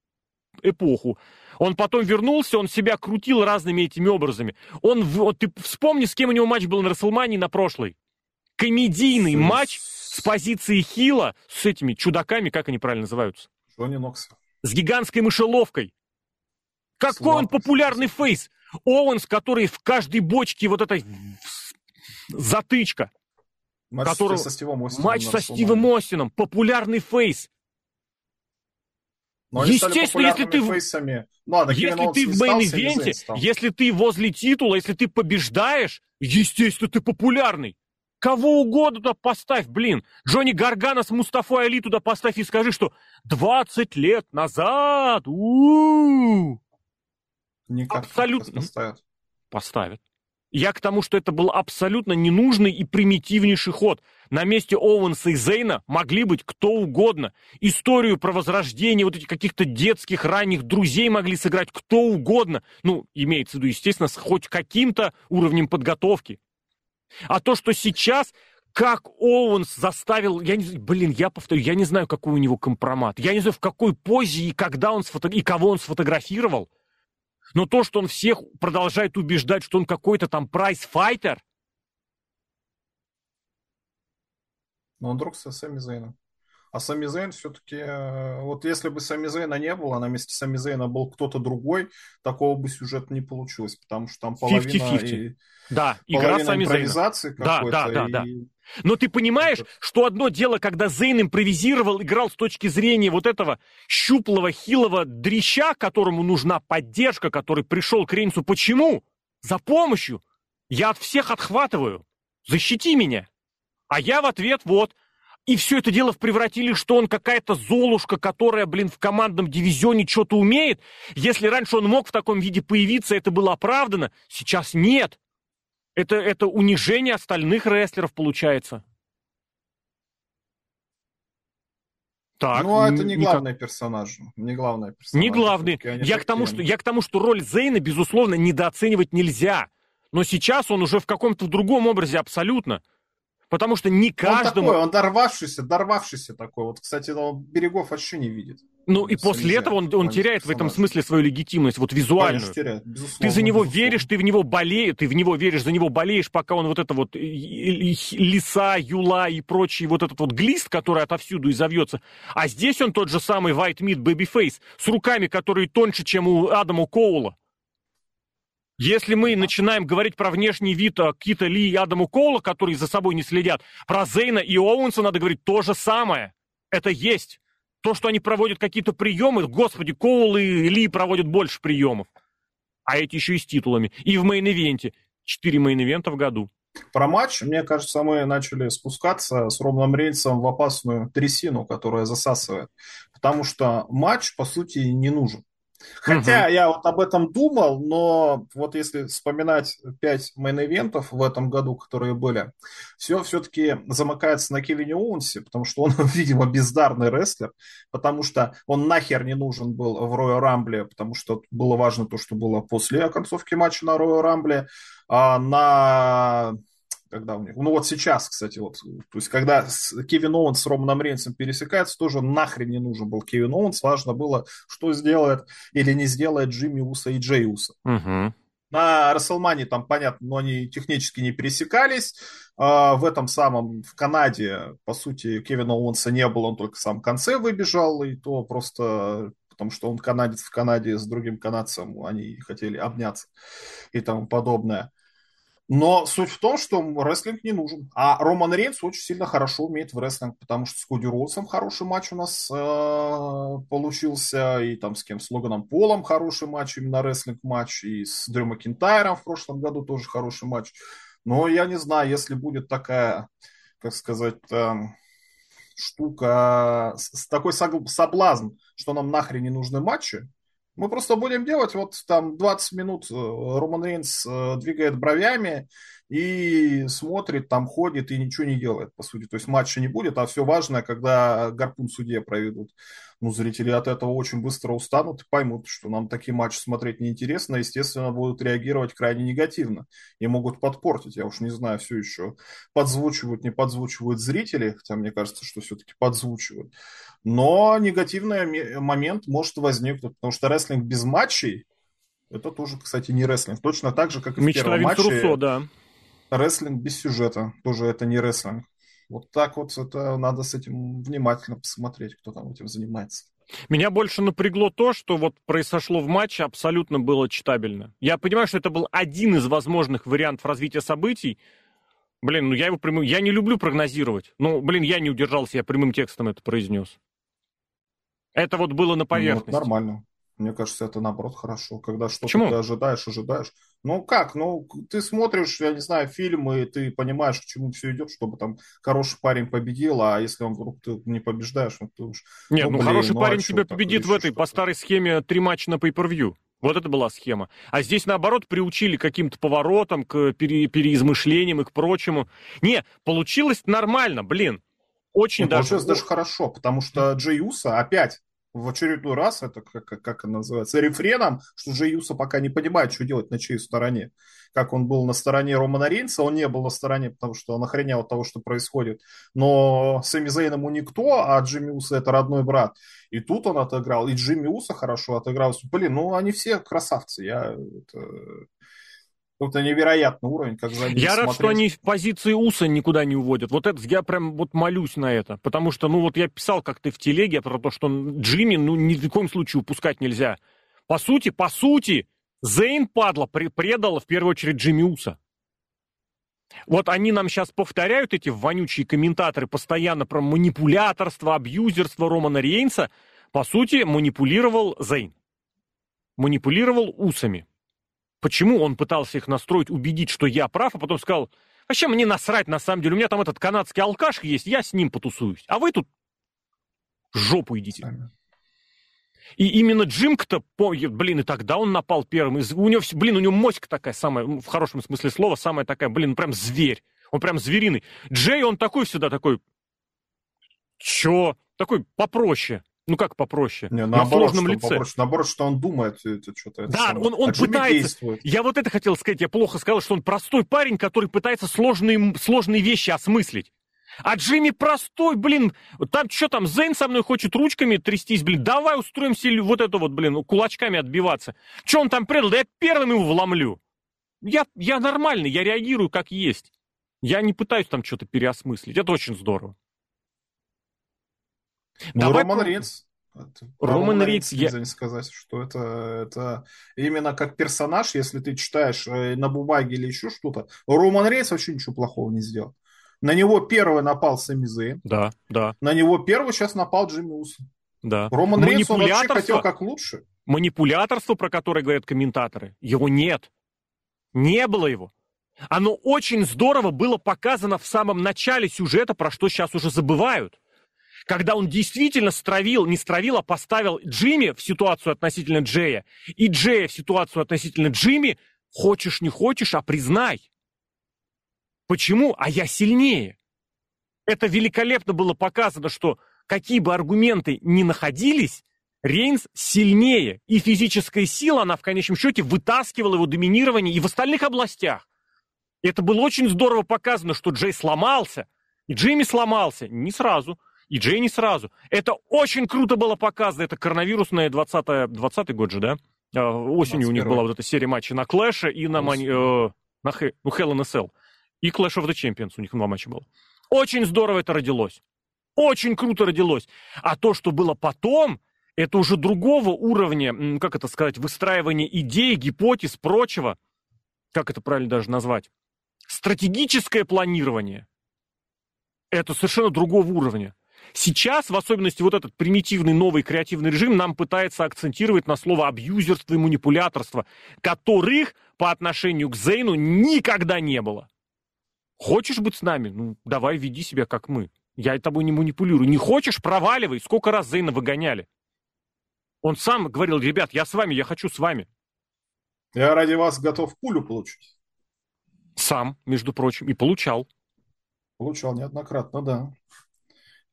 [SPEAKER 1] эпоху. Он потом вернулся, он себя крутил разными этими образами. Он, вот, ты вспомни, с кем у него матч был на Расселмании на прошлой. Комедийный матч с позиции Хила с этими чудаками, как они правильно называются?
[SPEAKER 2] Джонни Нокс.
[SPEAKER 1] С гигантской мышеловкой. Какой Слава. он популярный face. Оуэнс, который в каждой бочке вот эта затычка. Матч которого... со Стивом Остином. Матч со Стивом Остином. Популярный face. Но Естественно, если ты, face ами. Ну, ладно, если ты в main event е, если ты возле титула, если ты побеждаешь, естественно, ты популярный. Кого угодно туда поставь, блин. Джонни Гаргана с Мустафой Али туда поставь и скажи, что 20 лет назад, у-у-у,
[SPEAKER 2] Никак абсолютно поставят.
[SPEAKER 1] Поставят. Я к тому, что это был абсолютно ненужный и примитивнейший ход. На месте Оуэнса и Зейна могли быть кто угодно. Историю про возрождение вот этих каких-то детских ранних друзей могли сыграть кто угодно. Ну, имеется в виду, естественно, с хоть каким-то уровнем подготовки. А то, что сейчас как Оуэнс заставил, я не блин, я повторю, я не знаю, какой у него компромат. Я не знаю, в какой позе и когда он сфото... и кого он сфотографировал. Но то, что он всех продолжает убеждать, что он какой-то там prizefighter...
[SPEAKER 2] Но он друг со Сами Зейном. А Сами Зейн все-таки... Э, вот если бы Сами Зейна не было, а на месте Сами Зейна был кто-то другой, такого бы сюжета не получилось, потому что там половина... 50-50. И...
[SPEAKER 1] Да, игра Сами Зейна. Да, да, да, и... да. Но ты понимаешь, что одно дело, когда Зейн импровизировал, играл с точки зрения вот этого щуплого, хилого дрища, которому нужна поддержка, который пришел к Рейнсу. Почему? За помощью. Я от всех отхватываю. Защити меня. А я в ответ вот. И все это дело превратили, что он какая-то золушка, которая, блин, в командном дивизионе что-то умеет. Если раньше он мог в таком виде появиться, это было оправдано. Сейчас нет. Это, это унижение остальных рестлеров получается.
[SPEAKER 2] Так, ну, а это не главный никак... персонаж. Не главный персонаж.
[SPEAKER 1] Не главный. Я к, тому, что, я к тому, что роль Зейна, безусловно, недооценивать нельзя. Но сейчас он уже в каком-то другом образе абсолютно. Потому что не каждому...
[SPEAKER 2] Он такой, он дорвавшийся, дорвавшийся такой. Вот, кстати, он берегов вообще не видит.
[SPEAKER 1] Ну и после этого он, он теряет в этом смысле свою легитимность, вот визуальную.
[SPEAKER 2] Конечно, теряет,
[SPEAKER 1] ты за него безусловно. веришь, ты в него болеешь, ты в него веришь, за него болеешь, пока он вот это вот лиса, юла и прочий вот этот вот глист, который отовсюду и завьется. А здесь он тот же самый White Meat Babyface с руками, которые тоньше, чем у Адама Коула. Если мы начинаем говорить про внешний вид а, Кита Ли и Адаму Коула, которые за собой не следят, про Зейна и Оуэнса надо говорить то же самое. Это есть. То, что они проводят какие-то приемы, господи, Коул и Ли проводят больше приемов. А эти еще и с титулами. И в main event е. Четыре main event а в году.
[SPEAKER 2] Про матч, мне кажется, мы начали спускаться с Романом Рейнсом в опасную трясину, которая засасывает. Потому что матч, по сути, не нужен. Хотя угу. я вот об этом думал, но вот если вспоминать пять main event ов в этом году, которые были, все все-таки замыкается на Кевине Оуэнсе, потому что он, *laughs* видимо, бездарный рестлер, потому что он нахер не нужен был в Роял Рамбле, потому что было важно то, что было после концовки матча на Роял Рамбле, а на когда у них... Ну вот сейчас, кстати, вот, то есть когда Кевин Оуэнс с Романом Рейнсом пересекается, тоже нахрен не нужен был Кевин Оуэнс, важно было, что сделает или не сделает Джимми Уса и Джей Уса.
[SPEAKER 1] Угу.
[SPEAKER 2] На Рестлмании там, понятно, но они технически не пересекались. А в этом самом, в Канаде, по сути, Кевина Оуэнса не было, он только в самом конце выбежал, и то просто потому что он канадец в Канаде с другим канадцем, они хотели обняться и тому подобное. Но суть в том, что рестлинг не нужен. А Роман Рейнс очень сильно хорошо умеет в рестлинг, потому что с Коди Роудсом хороший матч у нас э, получился, и там с кем, с Логаном Полом хороший матч, именно рестлинг-матч, и с Дрю Макинтайром в прошлом году тоже хороший матч. Но я не знаю, если будет такая, как сказать, э, штука, с, такой соблазн, что нам нахрен не нужны матчи, мы просто будем делать вот там 20 минут э, Роман Рейнс э, двигает бровями и смотрит, там ходит и ничего не делает, по сути. То есть матча не будет, а все важное, когда гарпун судье проведут ну, зрители от этого очень быстро устанут и поймут, что нам такие матчи смотреть неинтересно, естественно, будут реагировать крайне негативно и могут подпортить. Я уж не знаю, все еще подзвучивают, не подзвучивают зрители, хотя мне кажется, что все-таки подзвучивают. Но негативный момент может возникнуть, потому что рестлинг без матчей это тоже, кстати, не рестлинг. Точно так же, как и Мечта в первом матче. Руссо, да. Рестлинг без сюжета. Тоже это не рестлинг. Вот так вот это надо с этим внимательно посмотреть, кто там этим занимается.
[SPEAKER 1] Меня больше напрягло то, что вот произошло в матче, абсолютно было читабельно. Я понимаю, что это был один из возможных вариантов развития событий. Блин, ну я его прямым... Я не люблю прогнозировать. Ну, блин, я не удержался, я прямым текстом это произнес. Это вот было на поверхности.
[SPEAKER 2] Ну, вот нормально. Мне кажется, это наоборот хорошо, когда что-то ты ожидаешь, ожидаешь. Ну как, ну ты смотришь, я не знаю, фильмы, и ты понимаешь, к чему все идет, чтобы там хороший парень победил, а если он вдруг ты не побеждаешь, ну ты уж...
[SPEAKER 1] Нет, ну, ну блин, хороший ну, парень а тебя победит в этой, по старой схеме, три матча на pay-per-view. Вот это была схема. А здесь, наоборот, приучили к каким-то поворотам, к пере, переизмышлениям и к прочему. Не, получилось нормально, блин. Очень
[SPEAKER 2] ну, даже... Получилось даже хорошо, потому что Джей Уса опять в очередной раз, это как, как, как это называется, рефреном, что Джей Юса пока не понимает, что делать на чьей стороне. Как он был на стороне Романа Рейнса, он не был на стороне, потому что он охренел от того, что происходит. Но Сэмми Зейн ему никто, а Джимми Уса это родной брат. И тут он отыграл, и Джимми Уса хорошо отыграл. Блин, ну они все красавцы. Я это какой-то невероятный уровень, как за
[SPEAKER 1] Я рад, что они позиции УСа никуда не уводят. Вот это, я прям вот молюсь на это. Потому что, ну вот я писал как-то в телеге про то, что Джимми, ну ни в коем случае упускать нельзя. По сути, по сути, Зейн, падла, предал в первую очередь Джимми Уса. Вот они нам сейчас повторяют, эти вонючие комментаторы, постоянно про манипуляторство, абьюзерство Романа Рейнса. По сути, манипулировал Зейн. Манипулировал усами. Почему он пытался их настроить, убедить, что я прав, а потом сказал, вообще мне насрать на самом деле, у меня там этот канадский алкаш есть, я с ним потусуюсь, а вы тут жопу идите. И именно Джимк-то, блин, и тогда он напал первым. у него, блин, у него моська такая самая, в хорошем смысле слова, самая такая, блин, прям зверь. Он прям звериный. Джей, он такой всегда такой, чё? Такой попроще. Ну как попроще?
[SPEAKER 2] Не, наоборот, в сложном что лице. Попроще. Наоборот, что он думает это что-то.
[SPEAKER 1] Да, это он, он а пытается. Действует. Я вот это хотел сказать. Я плохо сказал, что он простой парень, который пытается сложные, сложные вещи осмыслить. А Джимми простой, блин, там что там, Зейн со мной хочет ручками трястись, блин, давай устроимся вот это вот, блин, кулачками отбиваться. Что он там предал? Да я первым его вломлю. Я, я нормальный, я реагирую как есть. Я не пытаюсь там что-то переосмыслить. Это очень здорово.
[SPEAKER 2] Ну, Давай Роман Рейнс.
[SPEAKER 1] Роман Рейнс,
[SPEAKER 2] я... не сказать, что это, это именно как персонаж, если ты читаешь э, на бумаге или еще что-то, Роман Рейнс вообще ничего плохого не сделал. На него первый напал Сами Зейн.
[SPEAKER 1] Да, да.
[SPEAKER 2] На него первый сейчас напал Джимми Усон.
[SPEAKER 1] Да.
[SPEAKER 2] Роман Рейнс, он вообще хотел как лучше.
[SPEAKER 1] Манипуляторство, про которое говорят комментаторы, его нет. Не было его. Оно очень здорово было показано в самом начале сюжета, про что сейчас уже забывают когда он действительно стравил, не стравил, а поставил Джимми в ситуацию относительно Джея, и Джея в ситуацию относительно Джимми, хочешь не хочешь, а признай. Почему? А я сильнее. Это великолепно было показано, что какие бы аргументы ни находились, Рейнс сильнее, и физическая сила, она в конечном счете вытаскивала его доминирование и в остальных областях. Это было очень здорово показано, что Джей сломался, и Джимми сломался не сразу – и Джей сразу. Это очень круто было показано. Это коронавирусная 20 20 год же, да? А, осенью 21. у них была вот эта серия матчей на Клэше и на, мани... э, на Хэ... ну, Hell in a Cell. И Clash of the Champions у них два матча было. Очень здорово это родилось. Очень круто родилось. А то, что было потом, это уже другого уровня, как это сказать, выстраивания идей, гипотез, прочего. Как это правильно даже назвать? Стратегическое планирование. Это совершенно другого уровня. Сейчас, в особенности вот этот примитивный новый креативный режим, нам пытается акцентировать на слово абьюзерство и манипуляторство, которых по отношению к Зейну никогда не было. Хочешь быть с нами? Ну, давай веди себя как мы. Я тобой не манипулирую. Не хочешь? Проваливай. Сколько раз Зейна выгоняли? Он сам говорил, ребят, я с вами, я хочу с вами.
[SPEAKER 2] Я ради вас готов пулю получить.
[SPEAKER 1] Сам, между прочим, и получал.
[SPEAKER 2] Получал неоднократно, да.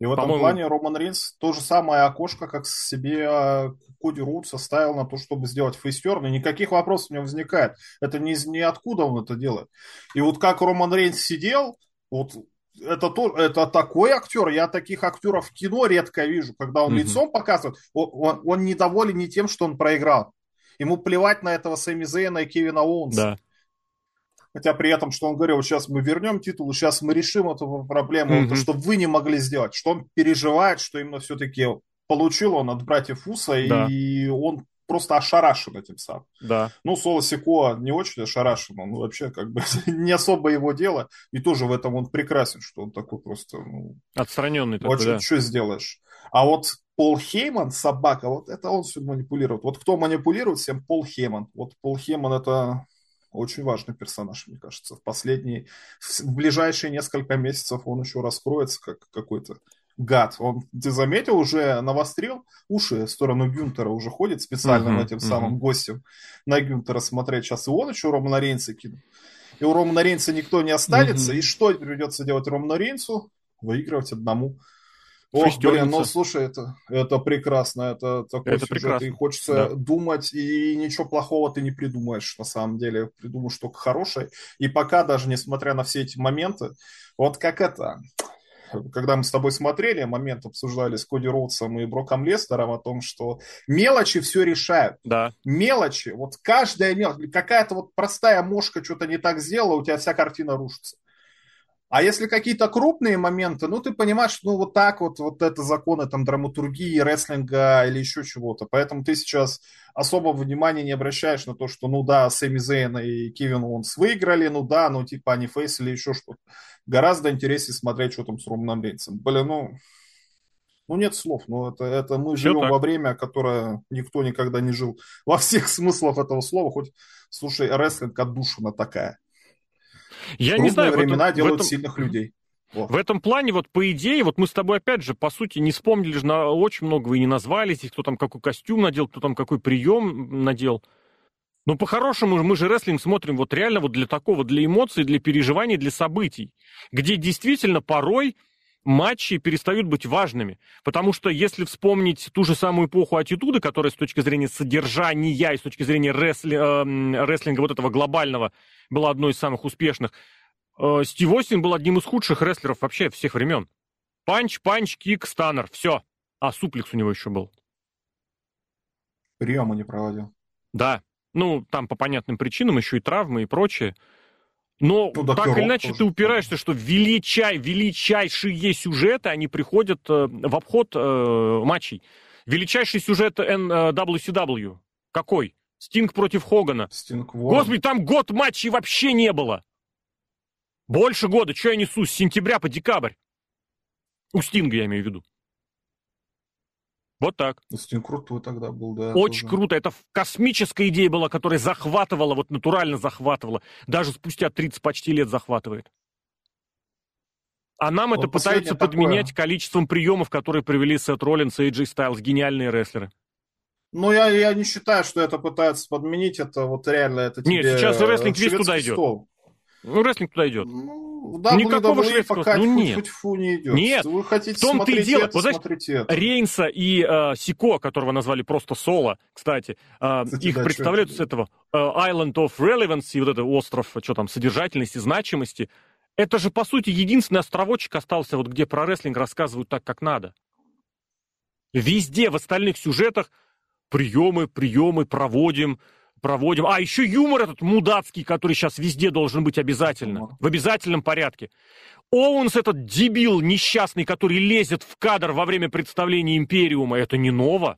[SPEAKER 2] И в этом плане Роман Рейнс то же самое окошко, как себе а, Коди Рудс оставил на то, чтобы сделать фейстерн, и никаких вопросов не возникает. Это не из ниоткуда он это делает. И вот как Роман Рейнс сидел, вот это, то, это такой актер, я таких актеров в кино редко вижу, когда он mm-hmm. лицом показывает, он, он, он недоволен не тем, что он проиграл. Ему плевать на этого Сэмми Зейна и Кевина Оуэнса. Да. Хотя при этом, что он говорил, сейчас мы вернем титул, сейчас мы решим эту проблему, mm-hmm. то, что вы не могли сделать, что он переживает, что именно все-таки получил он от братьев Уса, да. и он просто ошарашен этим самым.
[SPEAKER 1] Да.
[SPEAKER 2] Ну, Соло Сико не очень ошарашен, он вообще как бы *laughs* не особо его дело, и тоже в этом он прекрасен, что он такой просто... Ну,
[SPEAKER 1] Отстраненный такой, очень,
[SPEAKER 2] да. Что сделаешь? А вот Пол Хейман, собака, вот это он все манипулирует. Вот кто манипулирует всем? Пол Хейман. Вот Пол Хейман это очень важный персонаж, мне кажется. В последние, в ближайшие несколько месяцев он еще раскроется как какой-то гад. Он, ты заметил, уже навострил уши в сторону Гюнтера, уже ходит специально uh-huh, этим uh-huh. самым гостем на Гюнтера смотреть. Сейчас и он еще Романа Рейнса кинул. И у Романа Рейнса никто не останется. Uh-huh. И что придется делать Роману Рейнсу? Выигрывать одному. Ох, блин, ну слушай, это, это прекрасно, это такой это сюжет, прекрасно. и хочется да. думать, и ничего плохого ты не придумаешь, на самом деле, придумаешь только хорошее, и пока даже, несмотря на все эти моменты, вот как это, когда мы с тобой смотрели, момент обсуждали с Коди Роудсом и Броком Лестером о том, что мелочи все решают.
[SPEAKER 1] Да.
[SPEAKER 2] Мелочи, вот каждая мелочь, какая-то вот простая мошка что-то не так сделала, у тебя вся картина рушится. А если какие-то крупные моменты, ну, ты понимаешь, ну, вот так вот, вот это законы там драматургии, рестлинга или еще чего-то. Поэтому ты сейчас особо внимания не обращаешь на то, что, ну, да, Сэмми Зейн и Кевин Уонс выиграли, ну, да, ну, типа они фейс или еще что-то. Гораздо интереснее смотреть, что там с Романом Рейнсом. Блин, ну, ну, нет слов. Ну, это, это мы Все живем так. во время, которое никто никогда не жил. Во всех смыслах этого слова. Хоть, слушай, рестлинг отдушина такая.
[SPEAKER 1] Я не знаю,
[SPEAKER 2] времена в этом, делают в этом, сильных людей.
[SPEAKER 1] В этом плане, вот по идее, вот мы с тобой опять же, по сути, не вспомнили же на очень много, вы не назвали здесь, кто там какой костюм надел, кто там какой прием надел. Но по-хорошему мы же рестлинг смотрим вот реально вот для такого, для эмоций, для переживаний, для событий, где действительно порой матчи перестают быть важными. Потому что если вспомнить ту же самую эпоху аттитуды, которая с точки зрения содержания и с точки зрения ресли, э, рестлинга вот этого глобального была одной из самых успешных, э, Стив Остин был одним из худших рестлеров вообще всех времен. Punch, punch, kick, stunner, все. А, суплекс у него еще был.
[SPEAKER 2] Приема не проводил.
[SPEAKER 1] Да. Ну, там по понятным причинам еще и травмы и прочее. Но ну, так или иначе ты упираешься, что величай, величайшие сюжеты, они приходят э, в обход э, матчей. Величайший сюжет NWCW. Э, Какой? Стинг против Хогана.
[SPEAKER 2] Стинг
[SPEAKER 1] Господи, там год матчей вообще не было. Больше года. Что я несу? С сентября по декабрь. У Стинга я имею в виду. Вот так.
[SPEAKER 2] Стинг крутой тогда был, да.
[SPEAKER 1] Очень тоже. круто. Это космическая идея была, которая захватывала, вот натурально захватывала. Даже спустя 30 почти лет захватывает. А нам вот это пытаются такое... подменять количеством приемов, которые привели Сет Роллинс и AJ Стайлз. Гениальные рестлеры.
[SPEAKER 2] Ну, я, я не считаю, что это пытаются подменить. Это вот реально это
[SPEAKER 1] Нет, сейчас рестлинг весь туда идет. Стол. Ну, рестлинг туда идет.
[SPEAKER 2] Ну, да, Никакого шведского пока ну, нет. фу не идет.
[SPEAKER 1] Нет, Вы хотите в том-то и дело. Это, вот, знаешь, это. Рейнса и э, Сико, которого назвали просто Соло, кстати, э, кстати их да, представляют с этого э, Island of Relevance, вот это остров, что там, содержательности, значимости. Это же, по сути, единственный островочек остался, вот где про рестлинг рассказывают так, как надо. Везде в остальных сюжетах приемы, приемы, проводим, проводим. А, еще юмор этот мудацкий, который сейчас везде должен быть обязательно. В обязательном порядке. Оуэнс этот дебил несчастный, который лезет в кадр во время представления Империума. Это не ново.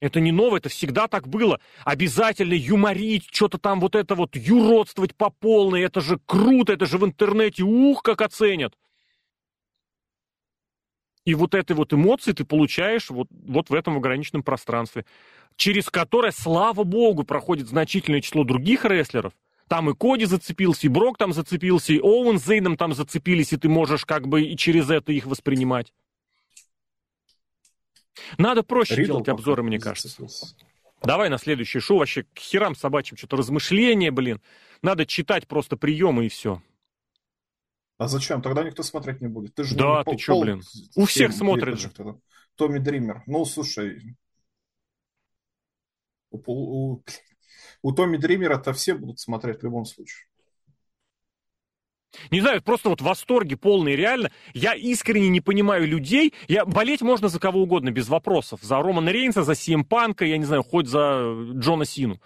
[SPEAKER 1] Это не ново, это всегда так было. Обязательно юморить, что-то там вот это вот юродствовать по полной. Это же круто, это же в интернете, ух, как оценят. И вот этой вот эмоции ты получаешь вот, вот в этом ограниченном пространстве, через которое, слава богу, проходит значительное число других рестлеров. Там и Коди зацепился, и Брок там зацепился, и Оуэн с Зейном там зацепились, и ты можешь как бы и через это их воспринимать. Надо проще Ридл делать обзоры, мне кажется. Зацепился. Давай на следующее шоу вообще к херам собачьим что-то размышления, блин. Надо читать просто приемы и все.
[SPEAKER 2] А зачем? Тогда никто смотреть не будет.
[SPEAKER 1] Ты же да, ты пол, что, блин? У всех смотрят же.
[SPEAKER 2] Томми Дример. Ну, слушай, у, у, у Томми Дримера-то все будут смотреть в любом случае.
[SPEAKER 1] Не знаю, просто вот восторги полные, реально. Я искренне не понимаю людей. Я, болеть можно за кого угодно, без вопросов. За Романа Рейнса, за Сиэм Панка, я не знаю, хоть за Джона Сину.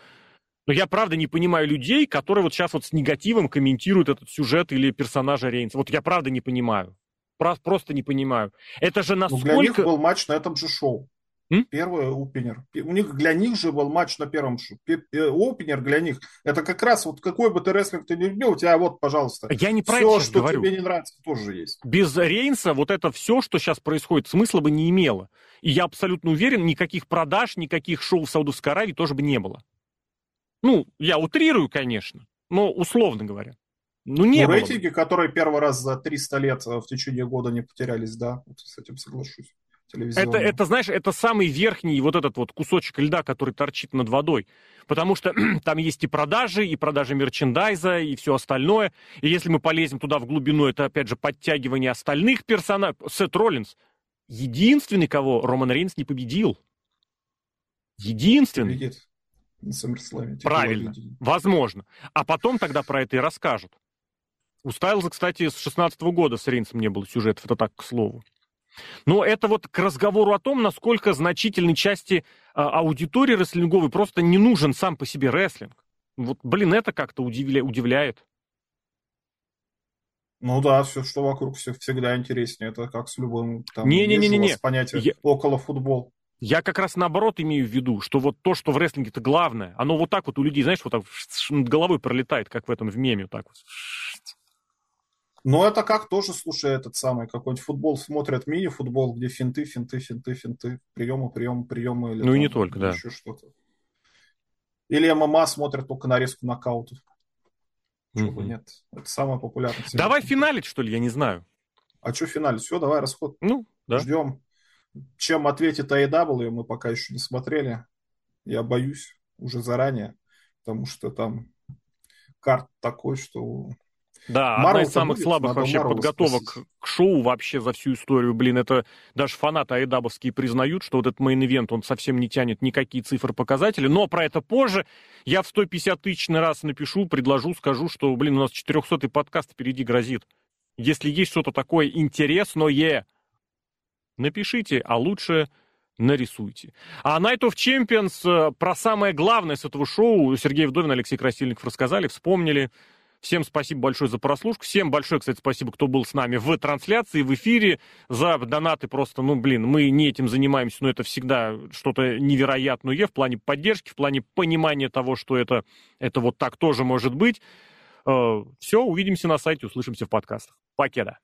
[SPEAKER 1] Но я правда не понимаю людей, которые вот сейчас вот с негативом комментируют этот сюжет или персонажа Рейнса. Вот я правда не понимаю. Просто не понимаю. Это же насколько... Ну, для них
[SPEAKER 2] был матч на этом же шоу. М? Первый опенер. У них для них же был матч на первом шоу. Опенер для них. Это как раз вот какой бы ты рестлинг ты не любил, у тебя вот, пожалуйста.
[SPEAKER 1] Я не про
[SPEAKER 2] все,
[SPEAKER 1] это
[SPEAKER 2] что
[SPEAKER 1] говорю.
[SPEAKER 2] тебе не нравится, тоже есть.
[SPEAKER 1] Без Рейнса вот это все, что сейчас происходит, смысла бы не имело. И я абсолютно уверен, никаких продаж, никаких шоу в Саудовской Аравии тоже бы не было. Ну, я утрирую, конечно, но условно говоря. Ну, не ну,
[SPEAKER 2] рейтинги, бы. которые первый раз за 300 лет э, в течение года не потерялись, да, вот с этим соглашусь.
[SPEAKER 1] Это, это, знаешь, это самый верхний вот этот вот кусочек льда, который торчит над водой. Потому что *clears throat* там есть и продажи, и продажи мерчендайза, и все остальное. И если мы полезем туда в глубину, это, опять же, подтягивание остальных персонажей. Сет Роллинс единственный, кого Роман Рейнс не победил. Единственный. Победит на SummerSlam. Правильно, возможно. А потом тогда про это и расскажут. У Стайлза, кстати, с 16 -го года с Рейнсом не было сюжетов, это так, к слову. Но это вот к разговору о том, насколько значительной части а, аудитории рестлинговой просто не нужен сам по себе рестлинг. Вот, блин, это как-то удивля... удивляет.
[SPEAKER 2] Ну да, все, что вокруг, все всегда интереснее. Это как с любым там
[SPEAKER 1] не, не, не, не, не.
[SPEAKER 2] понятие Я... около футбол.
[SPEAKER 1] Я как раз наоборот имею в виду, что вот то, что в рестлинге это главное, оно вот так вот у людей, знаешь, вот так над головой пролетает, как в этом в меме, вот так вот.
[SPEAKER 2] Но это как тоже, слушай, этот самый какой-нибудь футбол смотрят, мини-футбол, где финты, финты, финты, финты, приемы, приемы, приемы. Или
[SPEAKER 1] ну и не только, да. Еще
[SPEAKER 2] что-то. Или ММА смотрят только нарезку нокаутов. Чего mm нет. Это самое популярное.
[SPEAKER 1] Давай финалить, что ли, я не знаю.
[SPEAKER 2] А что финалить? Все, давай расход.
[SPEAKER 1] Ну, да.
[SPEAKER 2] Ждем. Чем ответит AEW, мы пока еще не смотрели. Я боюсь уже заранее, потому что там карт такой, что
[SPEAKER 1] Да, Marvel одна из самых будет, слабых вообще Marvel подготовок спросить. к шоу вообще за всю историю. Блин, это даже фанаты айдабовские признают, что вот этот мейн-ивент, он совсем не тянет никакие цифры показатели. Но про это позже. Я в 150 тысячный раз напишу, предложу, скажу, что, блин, у нас 400-й подкаст впереди грозит. Если есть что-то такое интересное, напишите, а лучше нарисуйте. А Night of Champions э, про самое главное с этого шоу Сергей Вдовин, Алексей Красильников рассказали, вспомнили. Всем спасибо большое за прослушку. Всем большое, кстати, спасибо, кто был с нами в трансляции, в эфире. За донаты просто, ну, блин, мы не этим занимаемся, но это всегда что-то невероятное в плане поддержки, в плане понимания того, что это, это вот так тоже может быть. Э, Все, увидимся на сайте, услышимся в подкастах. Покеда.